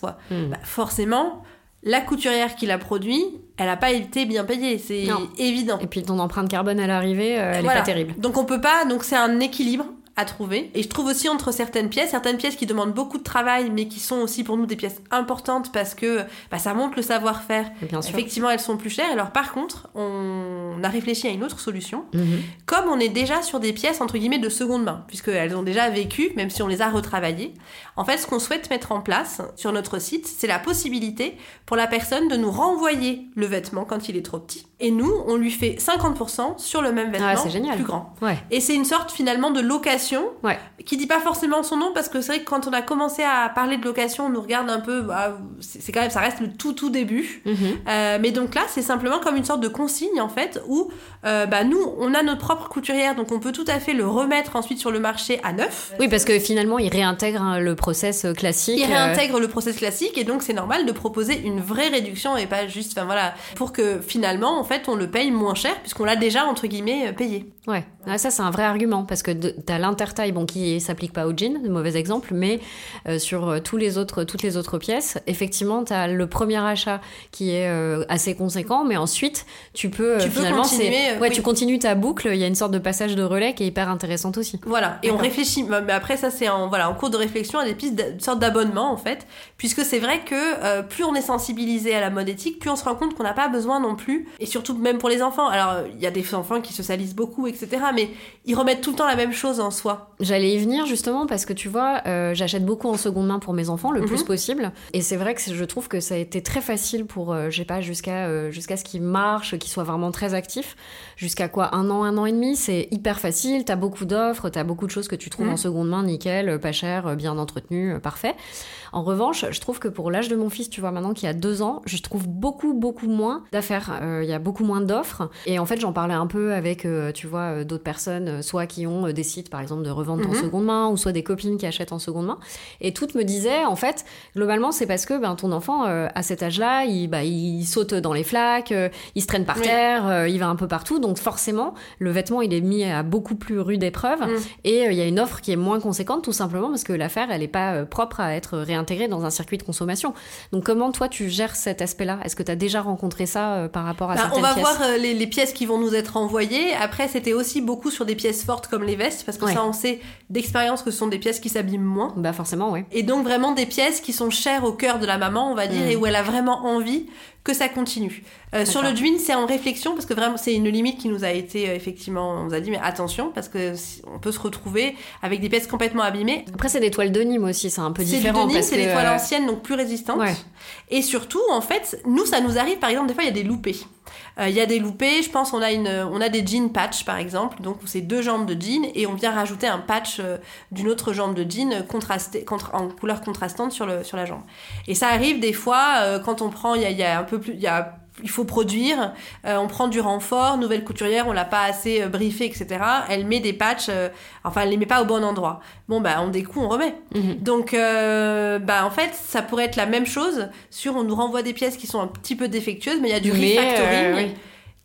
quoi. Mmh. Bah, forcément, la couturière qui l'a produit, elle a pas été bien payée, c'est évident. Et puis ton empreinte carbone à l'arrivée, euh, elle Voilà. est pas terrible. Donc on peut pas, donc c'est un équilibre à trouver. Et je trouve aussi entre certaines pièces, certaines pièces qui demandent beaucoup de travail, mais qui sont aussi pour nous des pièces importantes parce que bah, ça montre le savoir-faire. Effectivement, elles sont plus chères. Alors par contre, on a réfléchi à une autre solution. Mhm. Comme on est déjà sur des pièces entre guillemets de seconde main, puisqu'elles ont déjà vécu, même si on les a retravaillées, en fait, ce qu'on souhaite mettre en place sur notre site, c'est la possibilité pour la personne de nous renvoyer le vêtement quand il est trop petit. Et nous, on lui fait 50% sur le même vêtement Ah, génial. plus grand. Ouais. Et c'est une sorte finalement de location location, qui dit pas forcément son nom parce que c'est vrai que quand on a commencé à parler de location, on nous regarde un peu, bah, c'est quand même, ça reste le tout tout début. Mhm. Euh, mais donc là, c'est simplement comme une sorte de consigne en fait où euh, bah, nous, on a notre propre couturière, donc on peut tout à fait le remettre ensuite sur le marché à neuf. Oui, parce que finalement, il réintègre hein, le process classique. Il réintègre le process classique et donc c'est normal de proposer une vraie réduction et pas juste, enfin voilà, pour que finalement, en fait, on le paye moins cher puisqu'on l'a déjà entre guillemets payé. Ouais, ah, ça c'est un vrai argument parce que t'as l'intertaille bon qui s'applique pas au jean, mauvais exemple, mais euh, sur euh, tous les autres, toutes les autres pièces, effectivement t'as le premier achat qui est euh, assez conséquent, mais ensuite tu peux tu finalement continuer, ouais tu continues ta boucle, il y a une sorte de passage de relais qui est hyper intéressante aussi. Voilà, et on réfléchit, mais après ça c'est en voilà en cours de réflexion à des pistes de sorte d'abonnement en fait, puisque c'est vrai que plus on est sensibilisé à la mode éthique, plus on se rend compte qu'on n'a pas besoin non plus, et surtout même pour les enfants. Alors il y a des enfants qui se salissent beaucoup, etc. Mais ils remettent tout le temps la même chose en soi. J'allais y venir justement parce que tu vois, euh, j'achète beaucoup en seconde main pour mes enfants le plus mhm. possible. Et c'est vrai que je trouve que ça a été très facile pour, euh, je sais pas, jusqu'à euh, jusqu'à ce qu'ils marchent, qu'ils soient vraiment très actifs. Jusqu'à quoi Un an, un an et demi, c'est hyper facile. T'as beaucoup d'offres, t'as beaucoup de choses que tu trouves mhm. en seconde main, nickel, pas cher, bien entretenu, parfait. En revanche, je trouve que pour l'âge de mon fils, tu vois, maintenant qu'il a deux ans, je trouve beaucoup, beaucoup moins d'affaires. Il y a beaucoup moins d'offres. Et en fait, j'en parlais un peu avec, tu vois, d'autres personnes, euh, soit qui ont euh, des sites par exemple de revente en mhm. seconde main, ou soit des copines qui achètent en seconde main. Et toutes me disaient, en fait, globalement, c'est parce que ben, ton enfant, euh, à cet âge-là, il, bah, il saute dans les flaques, il se traîne par terre, il va un peu partout. Donc forcément, le vêtement, il est mis à beaucoup plus rude épreuve. Mm. Et il y a une offre qui est moins conséquente, tout simplement parce que l'affaire, elle n'est pas propre à être réintégrée dans un circuit de consommation. Donc comment toi, tu gères cet aspect-là? Est-ce que tu as déjà rencontré ça par rapport à bah, certaines pièces On va voir les, les, pièces qui vont nous être envoyées. Après, c'était aussi beaucoup sur des pièces fortes comme les vestes, parce que ça, on sait d'expérience que ce sont des pièces qui s'abîment moins. Bah forcément, oui. Et donc vraiment des pièces qui sont chères au cœur de la maman, on va dire, mm. et où elle a vraiment envie que ça continue. Euh, sur le jean, c'est en réflexion parce que vraiment c'est une limite qui nous a été euh, effectivement, on nous a dit mais attention parce que on peut se retrouver avec des pièces complètement abîmées. Après c'est des toiles de Nîmes aussi, c'est un peu différent. C'est c'est des toiles euh, anciennes donc plus résistantes. Et surtout en fait, nous ça nous arrive par exemple des fois il y a des loupés. Il y a des loupés, je pense on a une, on a des jeans patch par exemple, donc c'est deux jambes de jean et on vient rajouter un patch d'une autre jambe de jean contrasté, en couleur contrastante sur le sur la jambe. Et ça arrive des fois quand on prend, il y a un peu plus, il y a il faut produire, euh, on prend du renfort, nouvelle couturière, on l'a pas assez euh, briefé, etc. Elle met des patchs, euh, enfin elle les met pas au bon endroit. Bon bah on découle, on remet. Mhm. Donc bah en fait ça pourrait être la même chose sur on nous renvoie des pièces qui sont un petit peu défectueuses, mais il y a du refactoring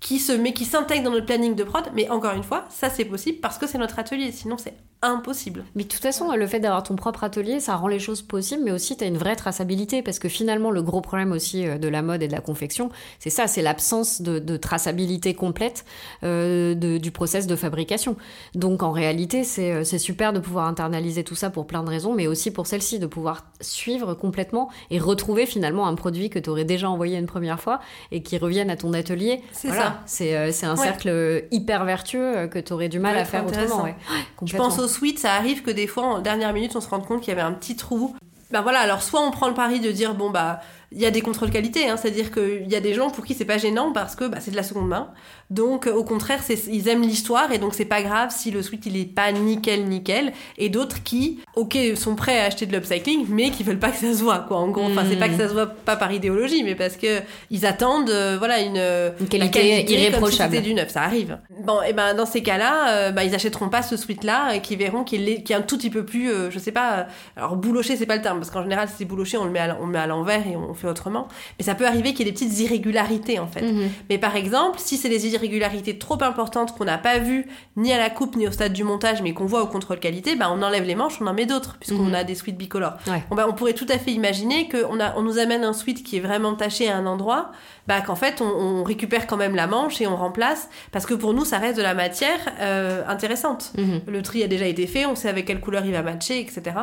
qui se met, qui s'intègre dans notre planning de prod. Mais encore une fois, ça c'est possible parce que c'est notre atelier. Sinon, c'est impossible. Mais de toute façon, le fait d'avoir ton propre atelier, ça rend les choses possibles, mais aussi tu as une vraie traçabilité parce que finalement, le gros problème aussi euh, de la mode et de la confection, c'est ça, c'est l'absence de, traçabilité complète euh, du process de fabrication. Donc en réalité, euh, c'est super de pouvoir internaliser tout ça pour plein de raisons, mais aussi pour celle-ci, de pouvoir suivre complètement et retrouver finalement un produit que tu aurais déjà envoyé une première fois et qui revienne à ton atelier. C'est ça. Euh, c'est un cercle hyper vertueux euh, que tu aurais du mal à faire autrement. Je pense aux suites, ça arrive que des fois, en dernière minute, on se rende compte qu'il y avait un petit trou. Ben voilà, alors soit on prend le pari de dire, bon bah il y a des contrôles qualité, hein, c'est-à-dire qu'il y a des gens pour qui c'est pas gênant parce que bah, c'est de la seconde main. Donc au contraire, ils aiment l'histoire et donc c'est pas grave si le sweat il est pas nickel nickel. Et d'autres qui, ok, sont prêts à acheter de l'upcycling, mais qui veulent pas que ça se voit quoi. En gros, enfin c'est pas que ça se voit pas par idéologie, mais parce que ils attendent euh, voilà une, une qualité, irréprochable. Comme si du neuf, ça arrive. Bon et ben dans ces cas-là, euh, bah, ils achèteront pas ce sweat là, qui verront qu'il est, qui est un tout petit peu plus, euh, je sais pas, alors bouloché c'est pas le terme parce qu'en général si c'est bouloché on le met à, on le met à l'envers et on autrement. Mais ça peut arriver qu'il y ait des petites irrégularités en fait. Mhm. Mais par exemple, si c'est des irrégularités trop importantes qu'on n'a pas vues ni à la coupe ni au stade du montage, mais qu'on voit au contrôle qualité, bah, on enlève les manches, on en met d'autres, puisqu'on mhm. a des suites bicolores. Bah, on pourrait tout à fait imaginer qu'on on nous amène un suite qui est vraiment taché à un endroit, bah, qu'en fait on, récupère quand même la manche et on remplace, parce que pour nous ça reste de la matière euh, intéressante. Mhm. Le tri a déjà été fait, on sait avec quelle couleur il va matcher, etc.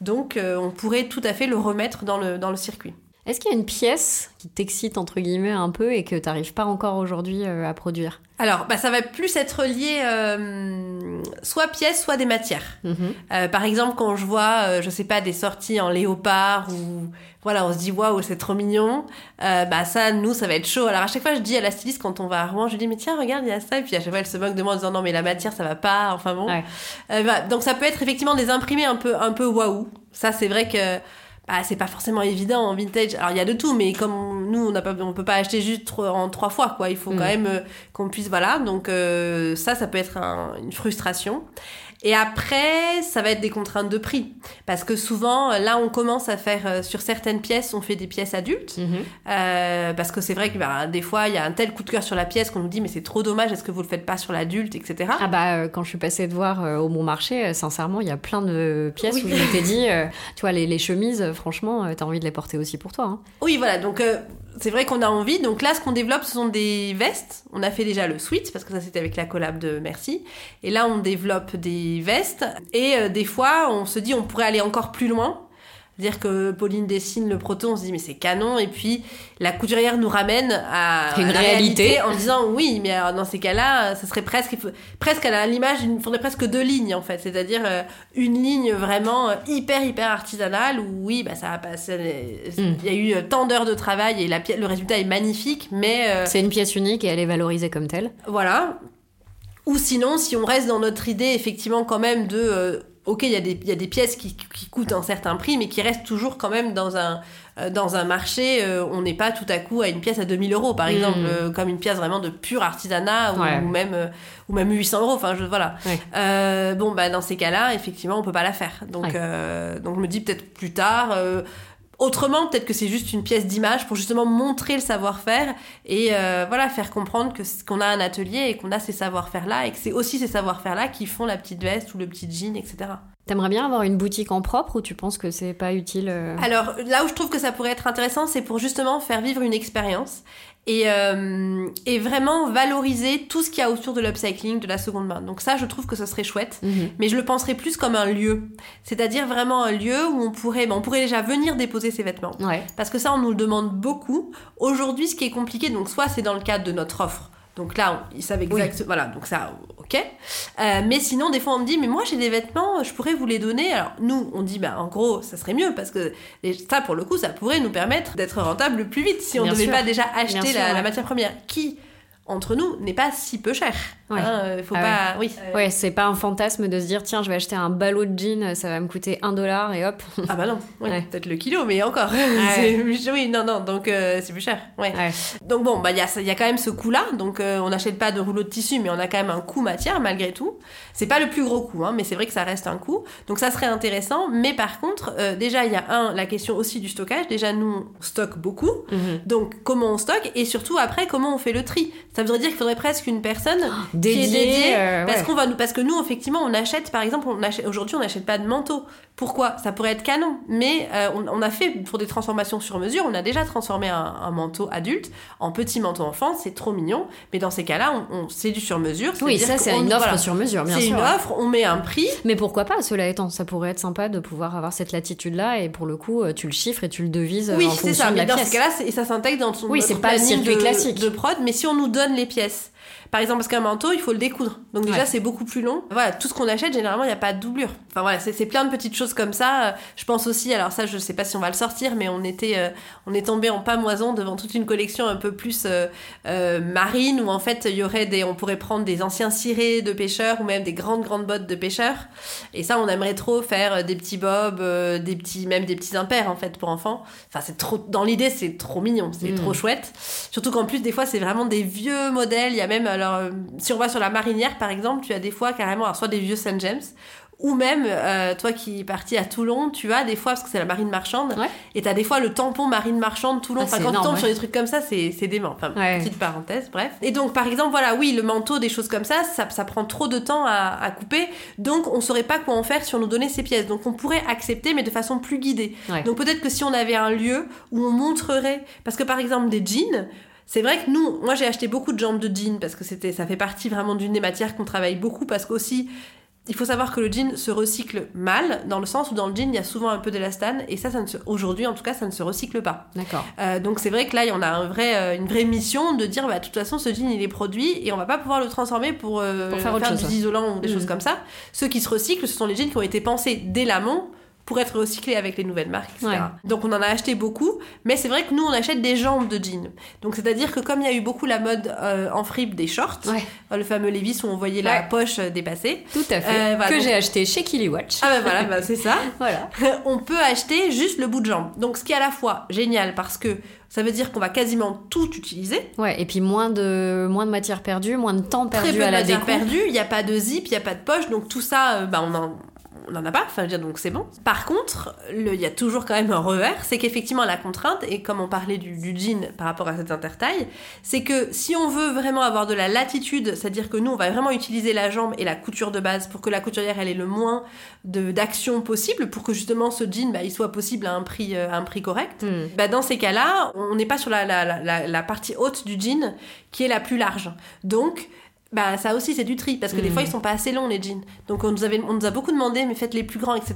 Donc euh, on pourrait tout à fait le remettre dans le, dans le circuit. Est-ce qu'il y a une pièce qui t'excite entre guillemets un peu et que tu n'arrives pas encore aujourd'hui euh, à produire? Alors, bah, ça va plus être lié. Euh, soit pièces, soit des matières. Mhm. Euh, par exemple, quand je vois, euh, je sais pas, des sorties en léopard ou voilà, on se dit waouh, c'est trop mignon. Euh, bah ça, nous, ça va être chaud. Alors à chaque fois, je dis à la styliste quand on va à Rouen, je lui dis mais tiens, regarde, il y a ça. Et puis à chaque fois, elle se moque de moi en disant non mais la matière, ça va pas. Enfin bon. Ouais. Euh, voilà. Donc ça peut être effectivement des imprimés un peu, un peu waouh. Ça, c'est vrai que bah, c'est pas forcément évident en vintage. Alors il y a de tout, mais comme nous, on n'a pas, on peut pas acheter juste en trois fois, quoi. Il faut Mm. quand même euh, qu'on puisse, voilà. Donc euh, ça, ça peut être un- une frustration. Et après, ça va être des contraintes de prix. Parce que souvent, là, on commence à faire, euh, sur certaines pièces, on fait des pièces adultes. Mhm. Euh, parce que c'est vrai que bah, des fois, il y a un tel coup de cœur sur la pièce qu'on nous dit, mais c'est trop dommage, est-ce que vous le faites pas sur l'adulte, etc. Ah bah euh, quand je suis passée de voir euh, au bon marché, euh, sincèrement, il y a plein de pièces Oui. où je m'étais dit, euh, tu vois, les, les chemises, euh, franchement, euh, t'as envie de les porter aussi pour toi. Hein. Oui, voilà, donc euh, c'est vrai qu'on a envie. Donc là, ce qu'on développe, ce sont des vestes. On a fait déjà le sweat, parce que ça, c'était avec la collab de Merci. Et là, on développe des vestes. Et euh, des fois, on se dit, on pourrait aller encore plus loin. C'est-à-dire que Pauline dessine le proto, on se dit mais c'est canon, et puis la couturière nous ramène à, Une la réalité. en disant oui, mais alors, dans ces cas-là, ça serait presque, presque à l'image, il faudrait presque deux lignes en fait, c'est-à-dire euh, une ligne vraiment euh, hyper hyper artisanale où oui, bah ça a passé, Mm. il y a eu euh, tant d'heures de travail et la, le résultat est magnifique, mais euh, C'est une pièce unique et elle est valorisée comme telle. voilà. Ou sinon, si on reste dans notre idée, effectivement, quand même, de. euh, ok, il y, a des- il y a des pièces qui, qui coûtent un certain prix, mais qui restent toujours quand même dans un, euh, dans un marché. euh, on n'est pas tout à coup à une pièce à 2000 euros, par Mm. exemple, euh, comme une pièce vraiment de pur artisanat, ou, Ouais. ou même, ou même 800 euros. Enfin, je, voilà. Ouais. Euh, bon, bah, dans ces cas-là, effectivement, on peut pas la faire. Donc, Ouais. donc je me dis peut-être plus tard. Autrement, peut-être que c'est juste une pièce d'image pour justement montrer le savoir-faire et euh, voilà faire comprendre que qu'on a un atelier et qu'on a ces savoir-faire-là et que c'est aussi ces savoir-faire-là qui font la petite veste ou le petit jean, etc. T'aimerais bien avoir une boutique en propre ou tu penses que c'est pas utile euh Alors là où je trouve que ça pourrait être intéressant, c'est pour justement faire vivre une expérience et, euh, et vraiment valoriser tout ce qu'il y a autour de l'upcycling, de la seconde main. Donc ça, je trouve que ce serait chouette. Mhm. mais je le penserais plus comme un lieu. C'est-à-dire vraiment un lieu où on pourrait, ben, on pourrait déjà venir déposer ses vêtements. Ouais. Parce que ça, on nous le demande beaucoup. Aujourd'hui, ce qui est compliqué, donc soit c'est dans le cadre de notre offre. Donc là, ils savent exactement. Voilà, donc ça, ok. Euh, mais sinon, des fois, on me dit, mais moi, j'ai des vêtements, je pourrais vous les donner. Alors, nous, on dit, bah, en gros, ça serait mieux parce que les- ça, pour le coup, ça pourrait nous permettre d'être rentable le plus vite si on ne devait sûr. pas déjà acheter sûr, la, matière première, qui, entre nous, n'est pas si peu cher. Ouais. Hein, euh, faut Ah pas. Oui. Ouais, c'est pas un fantasme de se dire tiens, je vais acheter un ballot de jean, ça va me coûter un dollar et hop. Ah bah non, ouais, Ouais. peut-être le kilo, mais encore. Oui, non, non, donc euh, c'est plus cher. Ouais. Ouais. Donc bon, bah il y a, y a quand même ce coût-là. Donc euh, on n'achète pas de rouleau de tissu, mais on a quand même un coût matière malgré tout. C'est pas le plus gros coût, hein, mais c'est vrai que ça reste un coût. Donc ça serait intéressant. Mais par contre, euh, déjà il y a un, la question aussi du stockage. Déjà nous on stocke beaucoup. Mhm. Donc comment on stocke? Et surtout après comment on fait le tri? Ça voudrait dire qu'il faudrait presque une personne qui est Dédié, euh, parce ouais. qu'on va nous parce que nous effectivement on achète par exemple on achète aujourd'hui on n'achète pas de manteau. Pourquoi? Ça pourrait être canon, mais euh, on, on a fait pour des transformations sur mesure. On a déjà transformé un, un manteau adulte en petit manteau enfant. C'est trop mignon, mais dans ces cas-là, on, on- c'est du sur mesure. Oui, ça c'est une offre voilà. sur mesure, bien C'est sûr. une offre, on met un prix. Mais pourquoi pas, cela étant, ça pourrait être sympa de pouvoir avoir cette latitude-là et pour le coup, euh, tu le chiffres et tu le devises Oui, c'est ça. de Mais dans pièce. ce cas-là, c'est- et ça s'intègre dans son Oui, c'est pas le circuit de, classique. de prod. Mais si on nous donne les pièces, par exemple, parce qu'un manteau, il faut le découdre. Donc déjà, Ouais. c'est beaucoup plus long. Voilà, tout ce qu'on achète, généralement, il n'y a pas de doublure. Enfin voilà, c'est plein de petites choses comme ça. Euh, Je pense aussi, alors ça, je sais pas si on va le sortir, mais on était, euh, on est tombé en pamoison devant toute une collection un peu plus euh, euh, marine où en fait, il y aurait des, on pourrait prendre des anciens cirés de pêcheurs ou même des grandes grandes bottes de pêcheurs. Et ça, on aimerait trop faire des petits bobs, des petits, même des petits impairs en fait pour enfants. Enfin, c'est trop, dans l'idée, c'est trop mignon, c'est Mm. trop chouette. Surtout qu'en plus, des fois, c'est vraiment des vieux modèles. Il y a même, alors, euh, si on va sur la marinière, par exemple, tu as des fois carrément, alors, soit des vieux St. James, ou même, euh, toi qui es parti à Toulon, tu as des fois, parce que c'est la marine marchande, Ouais. et tu as des fois le tampon marine marchande Toulon. Ah, enfin, quand tu énorme, tombes ouais. sur des trucs comme ça, c'est c'est dément. Enfin, Ouais. petite parenthèse, bref. Et donc, par exemple, voilà, oui, le manteau, des choses comme ça, ça, ça prend trop de temps à, à couper, donc on saurait pas quoi en faire si on nous donnait ces pièces. Donc, on pourrait accepter, mais de façon plus guidée. Donc peut-être que si on avait un lieu où on montrerait, parce que par exemple des jeans, c'est vrai que nous, moi j'ai acheté beaucoup de jambes de jeans parce que c'était, ça fait partie vraiment d'une des matières qu'on travaille beaucoup parce qu'aussi il faut savoir que le jean se recycle mal, dans le sens où dans le jean, il y a souvent un peu d'élastane, et ça, ça ne se- aujourd'hui, en tout cas, ça ne se recycle pas. D'accord. Euh, donc c'est vrai que là, on a un vrai, euh, une vraie mission de dire, bah, de toute façon, ce jean, il est produit, et on va pas pouvoir le transformer pour, euh, Pour faire autre chose, des isolants ou des Mhm. choses comme ça. Ceux qui se recyclent, ce sont les jeans qui ont été pensés dès l'amont pour être recyclés avec les nouvelles marques, etc. Ouais. Donc on en a acheté beaucoup, mais c'est vrai que nous, on achète des jambes de jeans. Donc c'est-à-dire que comme il y a eu beaucoup la mode euh, en fripe des shorts, Ouais. euh, le fameux Levi's où on voyait la poche euh, dépassée, Tout à fait. Euh, voilà, que donc- j'ai acheté chez Killy Watch. ah bah voilà, bah, c'est ça. Voilà. on peut acheter juste le bout de jambe. Donc ce qui est à la fois génial parce que ça veut dire qu'on va quasiment tout utiliser. Ouais, et puis moins de, moins de matière perdue, moins de temps Très perdu peu à de la matière découpe. perdue, il n'y a pas de zip, il n'y a pas de poche, donc tout ça, euh, bah, on en... On n'en a pas, enfin, je veux dire, donc c'est bon. Par contre, il y a toujours quand même un revers, c'est qu'effectivement la contrainte, et comme on parlait du, du jean par rapport à cette intertaille, c'est que si on veut vraiment avoir de la latitude, c'est-à-dire que nous on va vraiment utiliser la jambe et la couture de base pour que la couturière elle ait le moins d'action possible, pour que justement ce jean bah, il soit possible à un prix, euh, à un prix correct, Hmm. bah, dans ces cas-là, on n'est pas sur la, la, la, la partie haute du jean qui est la plus large. Donc, bah, ça aussi, c'est du tri, parce que des fois, ils sont pas assez longs, les jeans. Donc, on nous, avait, on nous a beaucoup demandé, mais faites les plus grands, etc.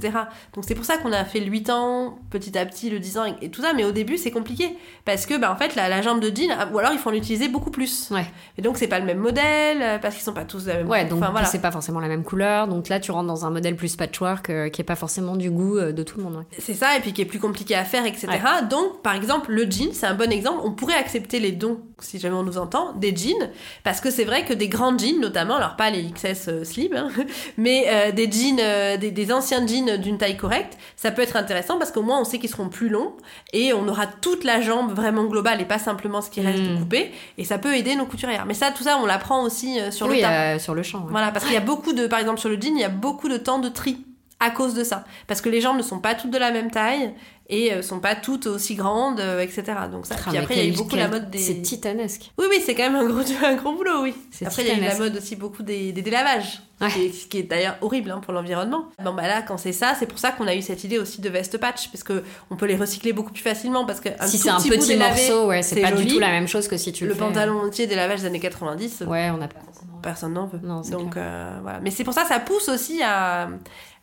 Donc, c'est pour ça qu'on a fait le 8 ans, petit à petit, le 10 ans, et tout ça. Mais au début, c'est compliqué. Parce que, bah, en fait, la, la jambe de jean, ah, ou alors, il faut en utiliser beaucoup plus. Ouais. Et donc, c'est pas le même modèle, euh, parce qu'ils sont pas tous de la même Ouais, donc Enfin, voilà. c'est pas forcément la même couleur. Donc là, tu rentres dans un modèle plus patchwork euh, qui est pas forcément du goût euh, de tout le monde. ouais. C'est ça, et puis qui est plus compliqué à faire, etc. Donc, par exemple, le jean, c'est un bon exemple. On pourrait accepter les dons, si jamais on nous entend, des jeans, parce que c'est vrai que des grands jeans, notamment, alors pas les XS euh, slim, hein, mais euh, des jeans, euh, des, des anciens jeans d'une taille correcte, ça peut être intéressant parce qu'au moins on sait qu'ils seront plus longs et on aura toute la jambe vraiment globale et pas simplement ce qui reste de Mm. coupé, et ça peut aider nos couturières. Mais ça, tout ça, on l'apprend aussi sur oui, le tas. sur le champ. ouais. Voilà, parce qu'il y a beaucoup de, par exemple sur le jean, il y a beaucoup de temps de tri à cause de ça. Parce que les jambes ne sont pas toutes de la même taille et euh, sont pas toutes aussi grandes, euh, etc. Donc ça. Ah, Puis après, il y a eu quel- beaucoup la mode des. C'est titanesque. Oui, oui, c'est quand même un gros, un gros boulot, oui. C'est Après, il y a eu la mode aussi beaucoup des, des délavages, Ouais. qui est, ce qui est d'ailleurs horrible hein, pour l'environnement. Bon, bah là, quand c'est ça, c'est pour ça qu'on a eu cette idée aussi de veste patch, parce que on peut les recycler beaucoup plus facilement, parce que si c'est un petit, bout petit délavé, morceau, ouais, c'est pas du tout la même chose que si tu le, le fais, pantalon entier des lavages des années 90, euh, Ouais, on a pas. Personne n'en veut. Non, Donc euh, voilà. Mais c'est pour ça, ça pousse aussi à,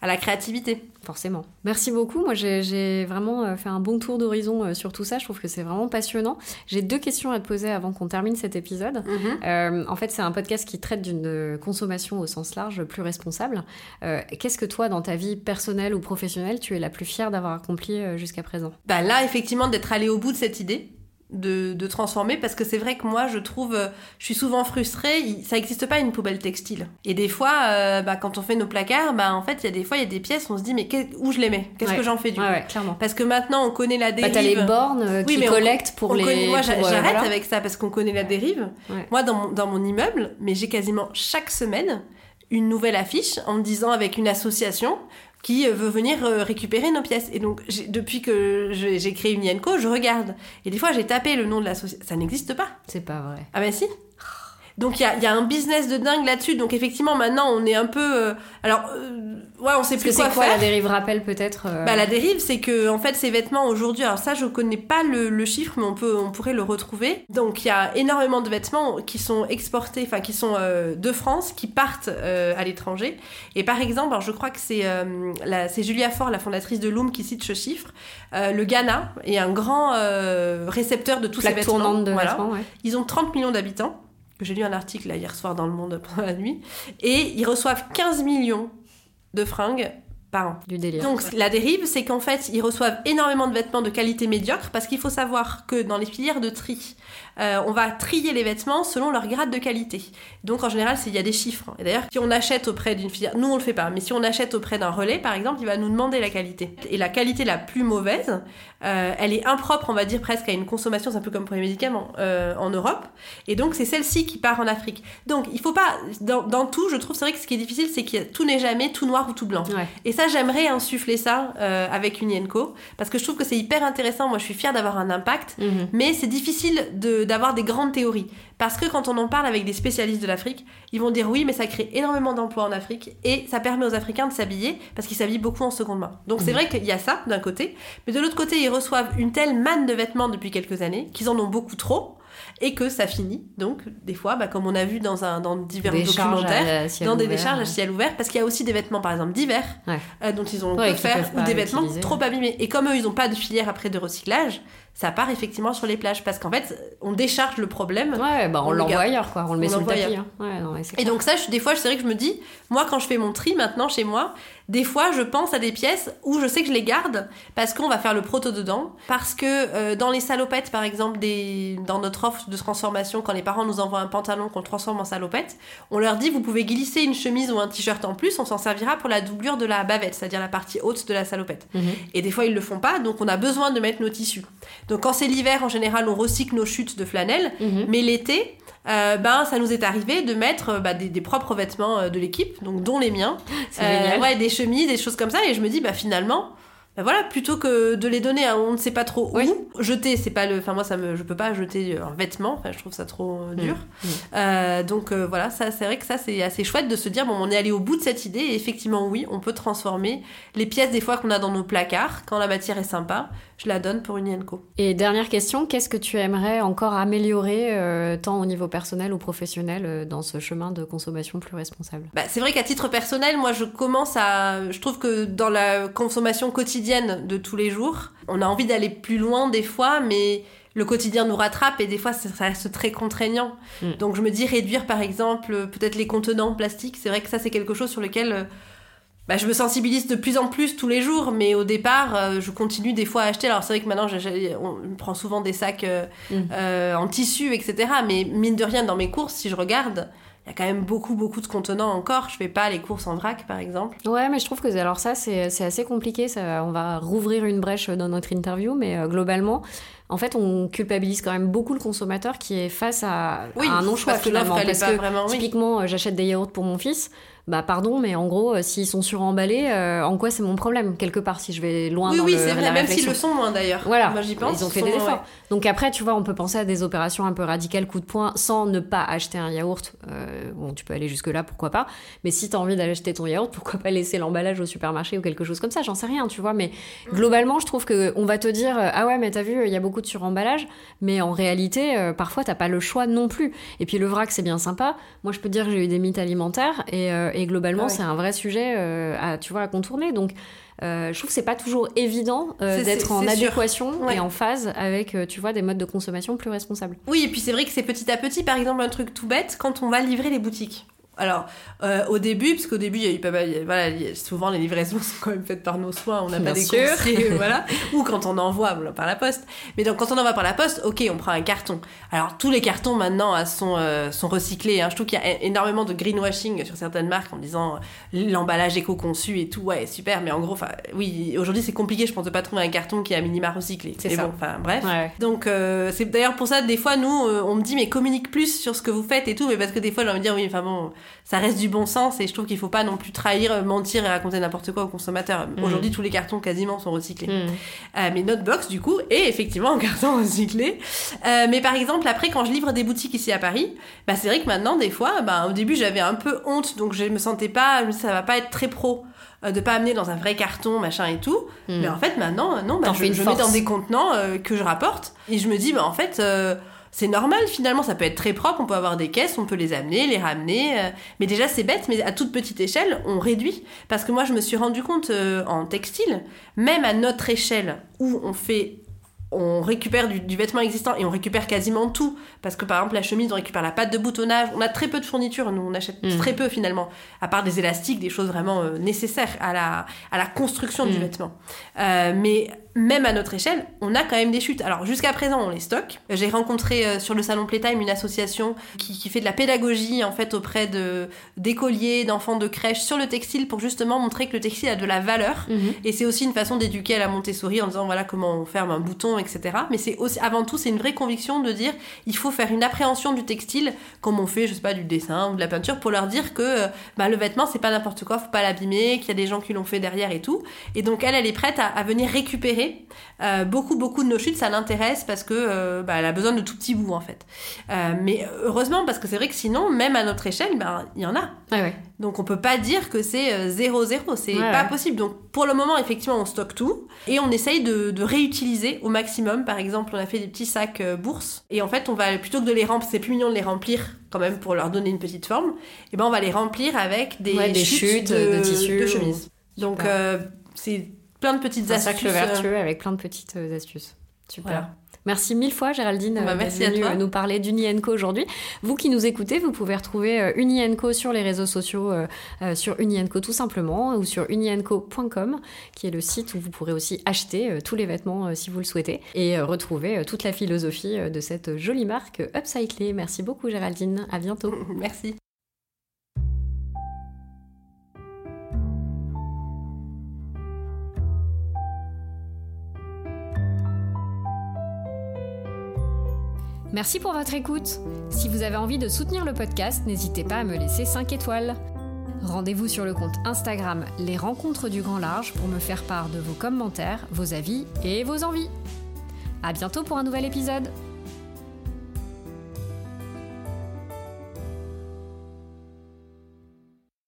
à la créativité. Forcément. Merci beaucoup. Moi, j'ai- vraiment euh, fait un bon tour d'horizon euh, sur tout ça. Je trouve que c'est vraiment passionnant. J'ai deux questions à te poser avant qu'on termine cet épisode. Euh, en fait, c'est un podcast qui traite d'une consommation au sens large plus responsable. Euh, Qu'est-ce que toi, dans ta vie personnelle ou professionnelle, tu es la plus fière d'avoir accompli jusqu'à présent? Bah là, effectivement, d'être allé au bout de cette idée. De, de transformer parce que c'est vrai que moi je trouve euh, je suis souvent frustrée ça n'existe pas une poubelle textile et des fois euh, bah, quand on fait nos placards bah en fait il y a des fois il y a des pièces on se dit mais où je les mets? Qu'est-ce Ouais. que j'en fais du Ouais, clairement. parce que maintenant on connaît la Bah, dérive t'as les bornes euh, Oui, qui collectent pour On les. connaît- moi euh, j'arrête voilà. avec ça parce qu'on connaît la dérive moi dans mon, dans mon immeuble mais j'ai quasiment chaque semaine une nouvelle affiche en me disant avec une association qui euh, veut venir euh, récupérer nos pièces. Et donc, depuis que j'ai créé une Yenko, je regarde. Et des fois, j'ai tapé le nom de l'association. Ça n'existe pas. C'est pas vrai. Ah ben si. Donc il y a, y a un business de dingue là-dessus. Donc effectivement, maintenant, on est un peu... euh, alors, euh, ouais, on sait Parce plus c'est quoi, quoi faire. la dérive rappel peut-être euh, Bah, la dérive, c'est que en fait, ces vêtements aujourd'hui, alors ça, je connais pas le, le chiffre, mais on peut, on pourrait le retrouver. Donc, il y a énormément de vêtements qui sont exportés, enfin qui sont euh, de France, qui partent euh, à l'étranger. Et par exemple, alors je crois que c'est euh, c'est Julia Fort, la fondatrice de Loom, qui cite ce chiffre. Euh, le Ghana est un grand euh, récepteur de tous ces plaque vêtements. tournante de Voilà. vêtements, ouais. Ils ont 30 millions d'habitants. J'ai lu un article là, hier soir dans Le Monde pendant la nuit. Et ils reçoivent 15 millions de fringues par an. Du délire. Donc la dérive, c'est qu'en fait, ils reçoivent énormément de vêtements de qualité médiocre parce qu'il faut savoir que dans les filières de tri, euh, on va trier les vêtements selon leur grade de qualité. Donc en général, il y a des chiffres. Et d'ailleurs, si on achète auprès d'une filière, nous on le fait pas, mais si on achète auprès d'un relais, par exemple, il va nous demander la qualité. Et la qualité la plus mauvaise, euh, elle est impropre, on va dire presque à une consommation, c'est un peu comme pour les médicaments euh, en Europe. Et donc c'est celle-ci qui part en Afrique. Donc il faut pas, dans, dans tout, je trouve, c'est vrai que ce qui est difficile, c'est que tout n'est jamais tout noir ou tout blanc. Ouais. Et ça, j'aimerais insuffler ça euh, avec une Yenko, parce que je trouve que c'est hyper intéressant. Moi, je suis fière d'avoir un impact, Mhm. mais c'est difficile de- d'avoir des grandes théories. Parce que quand on en parle avec des spécialistes de l'Afrique, ils vont dire oui, mais ça crée énormément d'emplois en Afrique, et ça permet aux Africains de s'habiller, parce qu'ils s'habillent beaucoup en seconde main. Donc c'est Mhm. vrai qu'il y a ça, d'un côté, mais de l'autre côté, ils reçoivent une telle manne de vêtements depuis quelques années, qu'ils en ont beaucoup trop, et que ça finit. Donc, des fois, bah, comme on a vu dans, un, dans divers Des documentaires, dans des ouvert, décharges à ciel ouvert, parce qu'il y a aussi des vêtements, par exemple, d'hiver, Ouais. euh, dont ils ont Ouais, que faire, ou des vêtements utiliser. trop abîmés. Et comme eux, ils n'ont pas de filière après de recyclage, ça part effectivement sur les plages, parce qu'en fait, on décharge le problème. Ouais, bah on, On le l'envoie ailleurs, quoi. On le met On sous le tapis. hein. Ouais, non, Et clair. donc ça, je- des fois, c'est vrai que je me dis, moi, quand je fais mon tri maintenant chez moi, des fois, je pense à des pièces où je sais que je les garde parce qu'on va faire le proto dedans, parce que euh, dans les salopettes, par exemple, des, dans notre offre de transformation, quand les parents nous envoient un pantalon qu'on transforme en salopette, on leur dit, vous pouvez glisser une chemise ou un t-shirt en plus, on s'en servira pour la doublure de la bavette, c'est-à-dire la partie haute de la salopette. Mhm. Et des fois, ils le font pas, donc on a besoin de mettre nos tissus. Donc quand c'est l'hiver, en général, on recycle nos chutes de flanelle, Mhm. mais l'été, euh, ben, ça nous est arrivé de mettre euh, bah, des, des propres vêtements euh, de l'équipe, donc dont les miens. Euh. Ouais, des chemises, des choses comme ça. Et je me dis, bah finalement, bah voilà, plutôt que de les donner à on ne sait pas trop Oui. où, jeter, c'est pas le. Enfin, moi, ça me, je peux pas jeter un vêtement. Enfin, je trouve ça trop euh, dur. Mm. Euh, donc euh, voilà, ça, c'est vrai que ça, c'est assez chouette de se dire, bon, on est allé au bout de cette idée. Et effectivement, oui, on peut transformer les pièces des fois qu'on a dans nos placards. Quand la matière est sympa, je la donne pour une Yenko. Et dernière question, qu'est-ce que tu aimerais encore améliorer, euh, tant au niveau personnel ou professionnel, euh, dans ce chemin de consommation plus responsable? Bah, c'est vrai qu'à titre personnel, moi, je commence à. Je trouve que dans la consommation quotidienne de tous les jours, on a envie d'aller plus loin des fois, mais le quotidien nous rattrape et des fois, ça reste très contraignant. Mm. Donc, je me dis réduire, par exemple, peut-être les contenants plastiques. C'est vrai que ça, c'est quelque chose sur lequel. euh, bah, je me sensibilise de plus en plus tous les jours, mais au départ, euh, je continue des fois à acheter. Alors c'est vrai que maintenant, on prend souvent des sacs euh, Mm. euh, en tissu, etc. Mais mine de rien, dans mes courses, si je regarde, il y a quand même beaucoup, beaucoup de contenants encore. Je fais pas les courses en vrac, par exemple. Ouais, mais je trouve que alors ça, c'est assez compliqué. Ça, on va rouvrir une brèche dans notre interview, mais euh, globalement, en fait, on culpabilise quand même beaucoup le consommateur qui est face à, Oui, à un non-choix parce que finalement. elle est Parce pas que vraiment- typiquement, euh, j'achète des yaourts pour mon fils. Bah pardon, mais en gros, euh, s'ils sont suremballés, euh, en quoi c'est mon problème quelque part si je vais loin oui, dans oui, le- c'est vrai, la même s'ils le sont moins d'ailleurs. Voilà, Moi, j'y pense. ils ont fait des efforts. ouais. Donc après, tu vois, on peut penser à des opérations un peu radicales, coup de poing, sans ne pas acheter un yaourt. Euh, bon, tu peux aller jusque-là, pourquoi pas. Mais si tu as envie d'acheter ton yaourt, pourquoi pas laisser l'emballage au supermarché ou quelque chose comme ça J'en sais rien, tu vois. Mais globalement, je trouve que on va te dire, ah ouais, mais t'as vu, il y a beaucoup de suremballage. Mais en réalité, parfois, t'as pas le choix non plus. Et puis le vrac, c'est bien sympa. Moi, je peux te dire que j'ai eu des mythes alimentaires et, et globalement, Ah ouais. c'est un vrai sujet euh, à, tu vois, à contourner. Donc, euh, je trouve que c'est pas toujours évident euh, d'être en adéquation Ouais. et en phase avec, euh, tu vois, des modes de consommation plus responsables. Oui, et puis c'est vrai que c'est petit à petit, par exemple, un truc tout bête, quand on va livrer les boutiques. Alors, euh, au début, parce qu'au début, il y a eu pas mal. a- Voilà, a- souvent les livraisons sont quand même faites par nos soins, on n'a pas des coursiers, voilà. Ou quand on envoie par la poste. Mais donc, quand on envoie par la poste, ok, on prend un carton. Alors, tous les cartons maintenant euh, sont, euh, sont recyclés. hein. Je trouve qu'il y a énormément de greenwashing sur certaines marques en disant l'emballage éco-conçu et tout, ouais, super. Mais en gros, enfin, oui, aujourd'hui, c'est compliqué, je pense, de pas trouver un carton qui est à minima recyclé. C'est ça. bon, enfin, bref. Ouais. Donc euh, c'est d'ailleurs pour ça des fois nous on me dit mais communique plus sur ce que vous faites et tout mais parce que des fois j'ai envie de dire oui enfin bon ça reste du bon sens et je trouve qu'il faut pas non plus trahir mentir et raconter n'importe quoi aux consommateurs. Mm. Aujourd'hui tous les cartons quasiment sont recyclés. Hmm. Euh, mais notre box du coup est effectivement en carton recyclé. Euh, mais par exemple après quand je livre des boutiques ici à Paris, bah c'est vrai que maintenant des fois bah, au début j'avais un peu honte donc je me sentais pas ça va pas être très pro euh, de pas amener dans un vrai carton machin et tout. Hmm. Mais en fait maintenant non bah, je, je mets dans des contenants euh, que je rapporte et je me dis bah en fait c'est normal finalement, ça peut être très propre, on peut avoir des caisses, on peut les amener, les ramener. euh, mais déjà c'est bête, mais à toute petite échelle, on réduit. Parce que moi je me suis rendu compte euh, en textile, même à notre échelle où on fait on récupère du, du vêtement existant et on récupère quasiment tout. Parce que par exemple, la chemise, on récupère la pâte de boutonnage. On a très peu de fournitures, nous, on achète Mm. très peu finalement. À part des élastiques, des choses vraiment euh, nécessaires à la, à la construction du Mm. vêtement. Euh, mais même à notre échelle, on a quand même des chutes. Alors jusqu'à présent, on les stocke. J'ai rencontré euh, sur le salon Playtime une association qui, qui fait de la pédagogie en fait auprès de d'écoliers, d'enfants de crèche sur le textile pour justement montrer que le textile a de la valeur. Mhm. Et c'est aussi une façon d'éduquer à la Montessori en disant voilà comment on ferme un bouton, etc. Mais c'est aussi, avant tout, c'est une vraie conviction de dire il faut faire une appréhension du textile comme on fait, je sais pas, du dessin ou de la peinture pour leur dire que euh, bah, le vêtement c'est pas n'importe quoi, faut pas l'abîmer, qu'il y a des gens qui l'ont fait derrière et tout. Et donc elle, elle est prête à, venir récupérer euh, beaucoup, beaucoup de nos chutes, ça l'intéresse parce que euh, bah, elle a besoin de tout petits bouts en fait. Mais heureusement parce que c'est vrai que sinon, même à notre échelle, ben il y en a. Donc on peut pas dire que c'est 0-0, c'est pas possible. Donc pour le moment, effectivement, on stocke tout et on essaye de, réutiliser au maximum. Par exemple, on a fait des petits sacs bourses et en fait, on va plutôt que de les remplir, c'est plus mignon de les remplir quand même pour leur donner une petite forme. Et ben on va les remplir avec des, chutes, de, tissu de chemise. Donc c'est plein de petites un astuces. Sac vertueux avec plein de petites astuces. Super. Merci mille fois Géraldine bah, merci à toi. nous parler d'Unienco aujourd'hui. Vous qui nous écoutez, vous pouvez retrouver euh, Unienco sur les réseaux sociaux, euh, euh, sur Unienco tout simplement, ou sur unienco.com, qui est le site où vous pourrez aussi acheter tous les vêtements si vous le souhaitez, et retrouver toute la philosophie de cette jolie marque Upcyclée. Merci beaucoup Géraldine, à bientôt. merci. Merci pour votre écoute. Si vous avez envie de soutenir le podcast, n'hésitez pas à me laisser 5 étoiles. Rendez-vous sur le compte Instagram Les Rencontres du Grand Large pour me faire part de vos commentaires, vos avis et vos envies. À bientôt pour un nouvel épisode.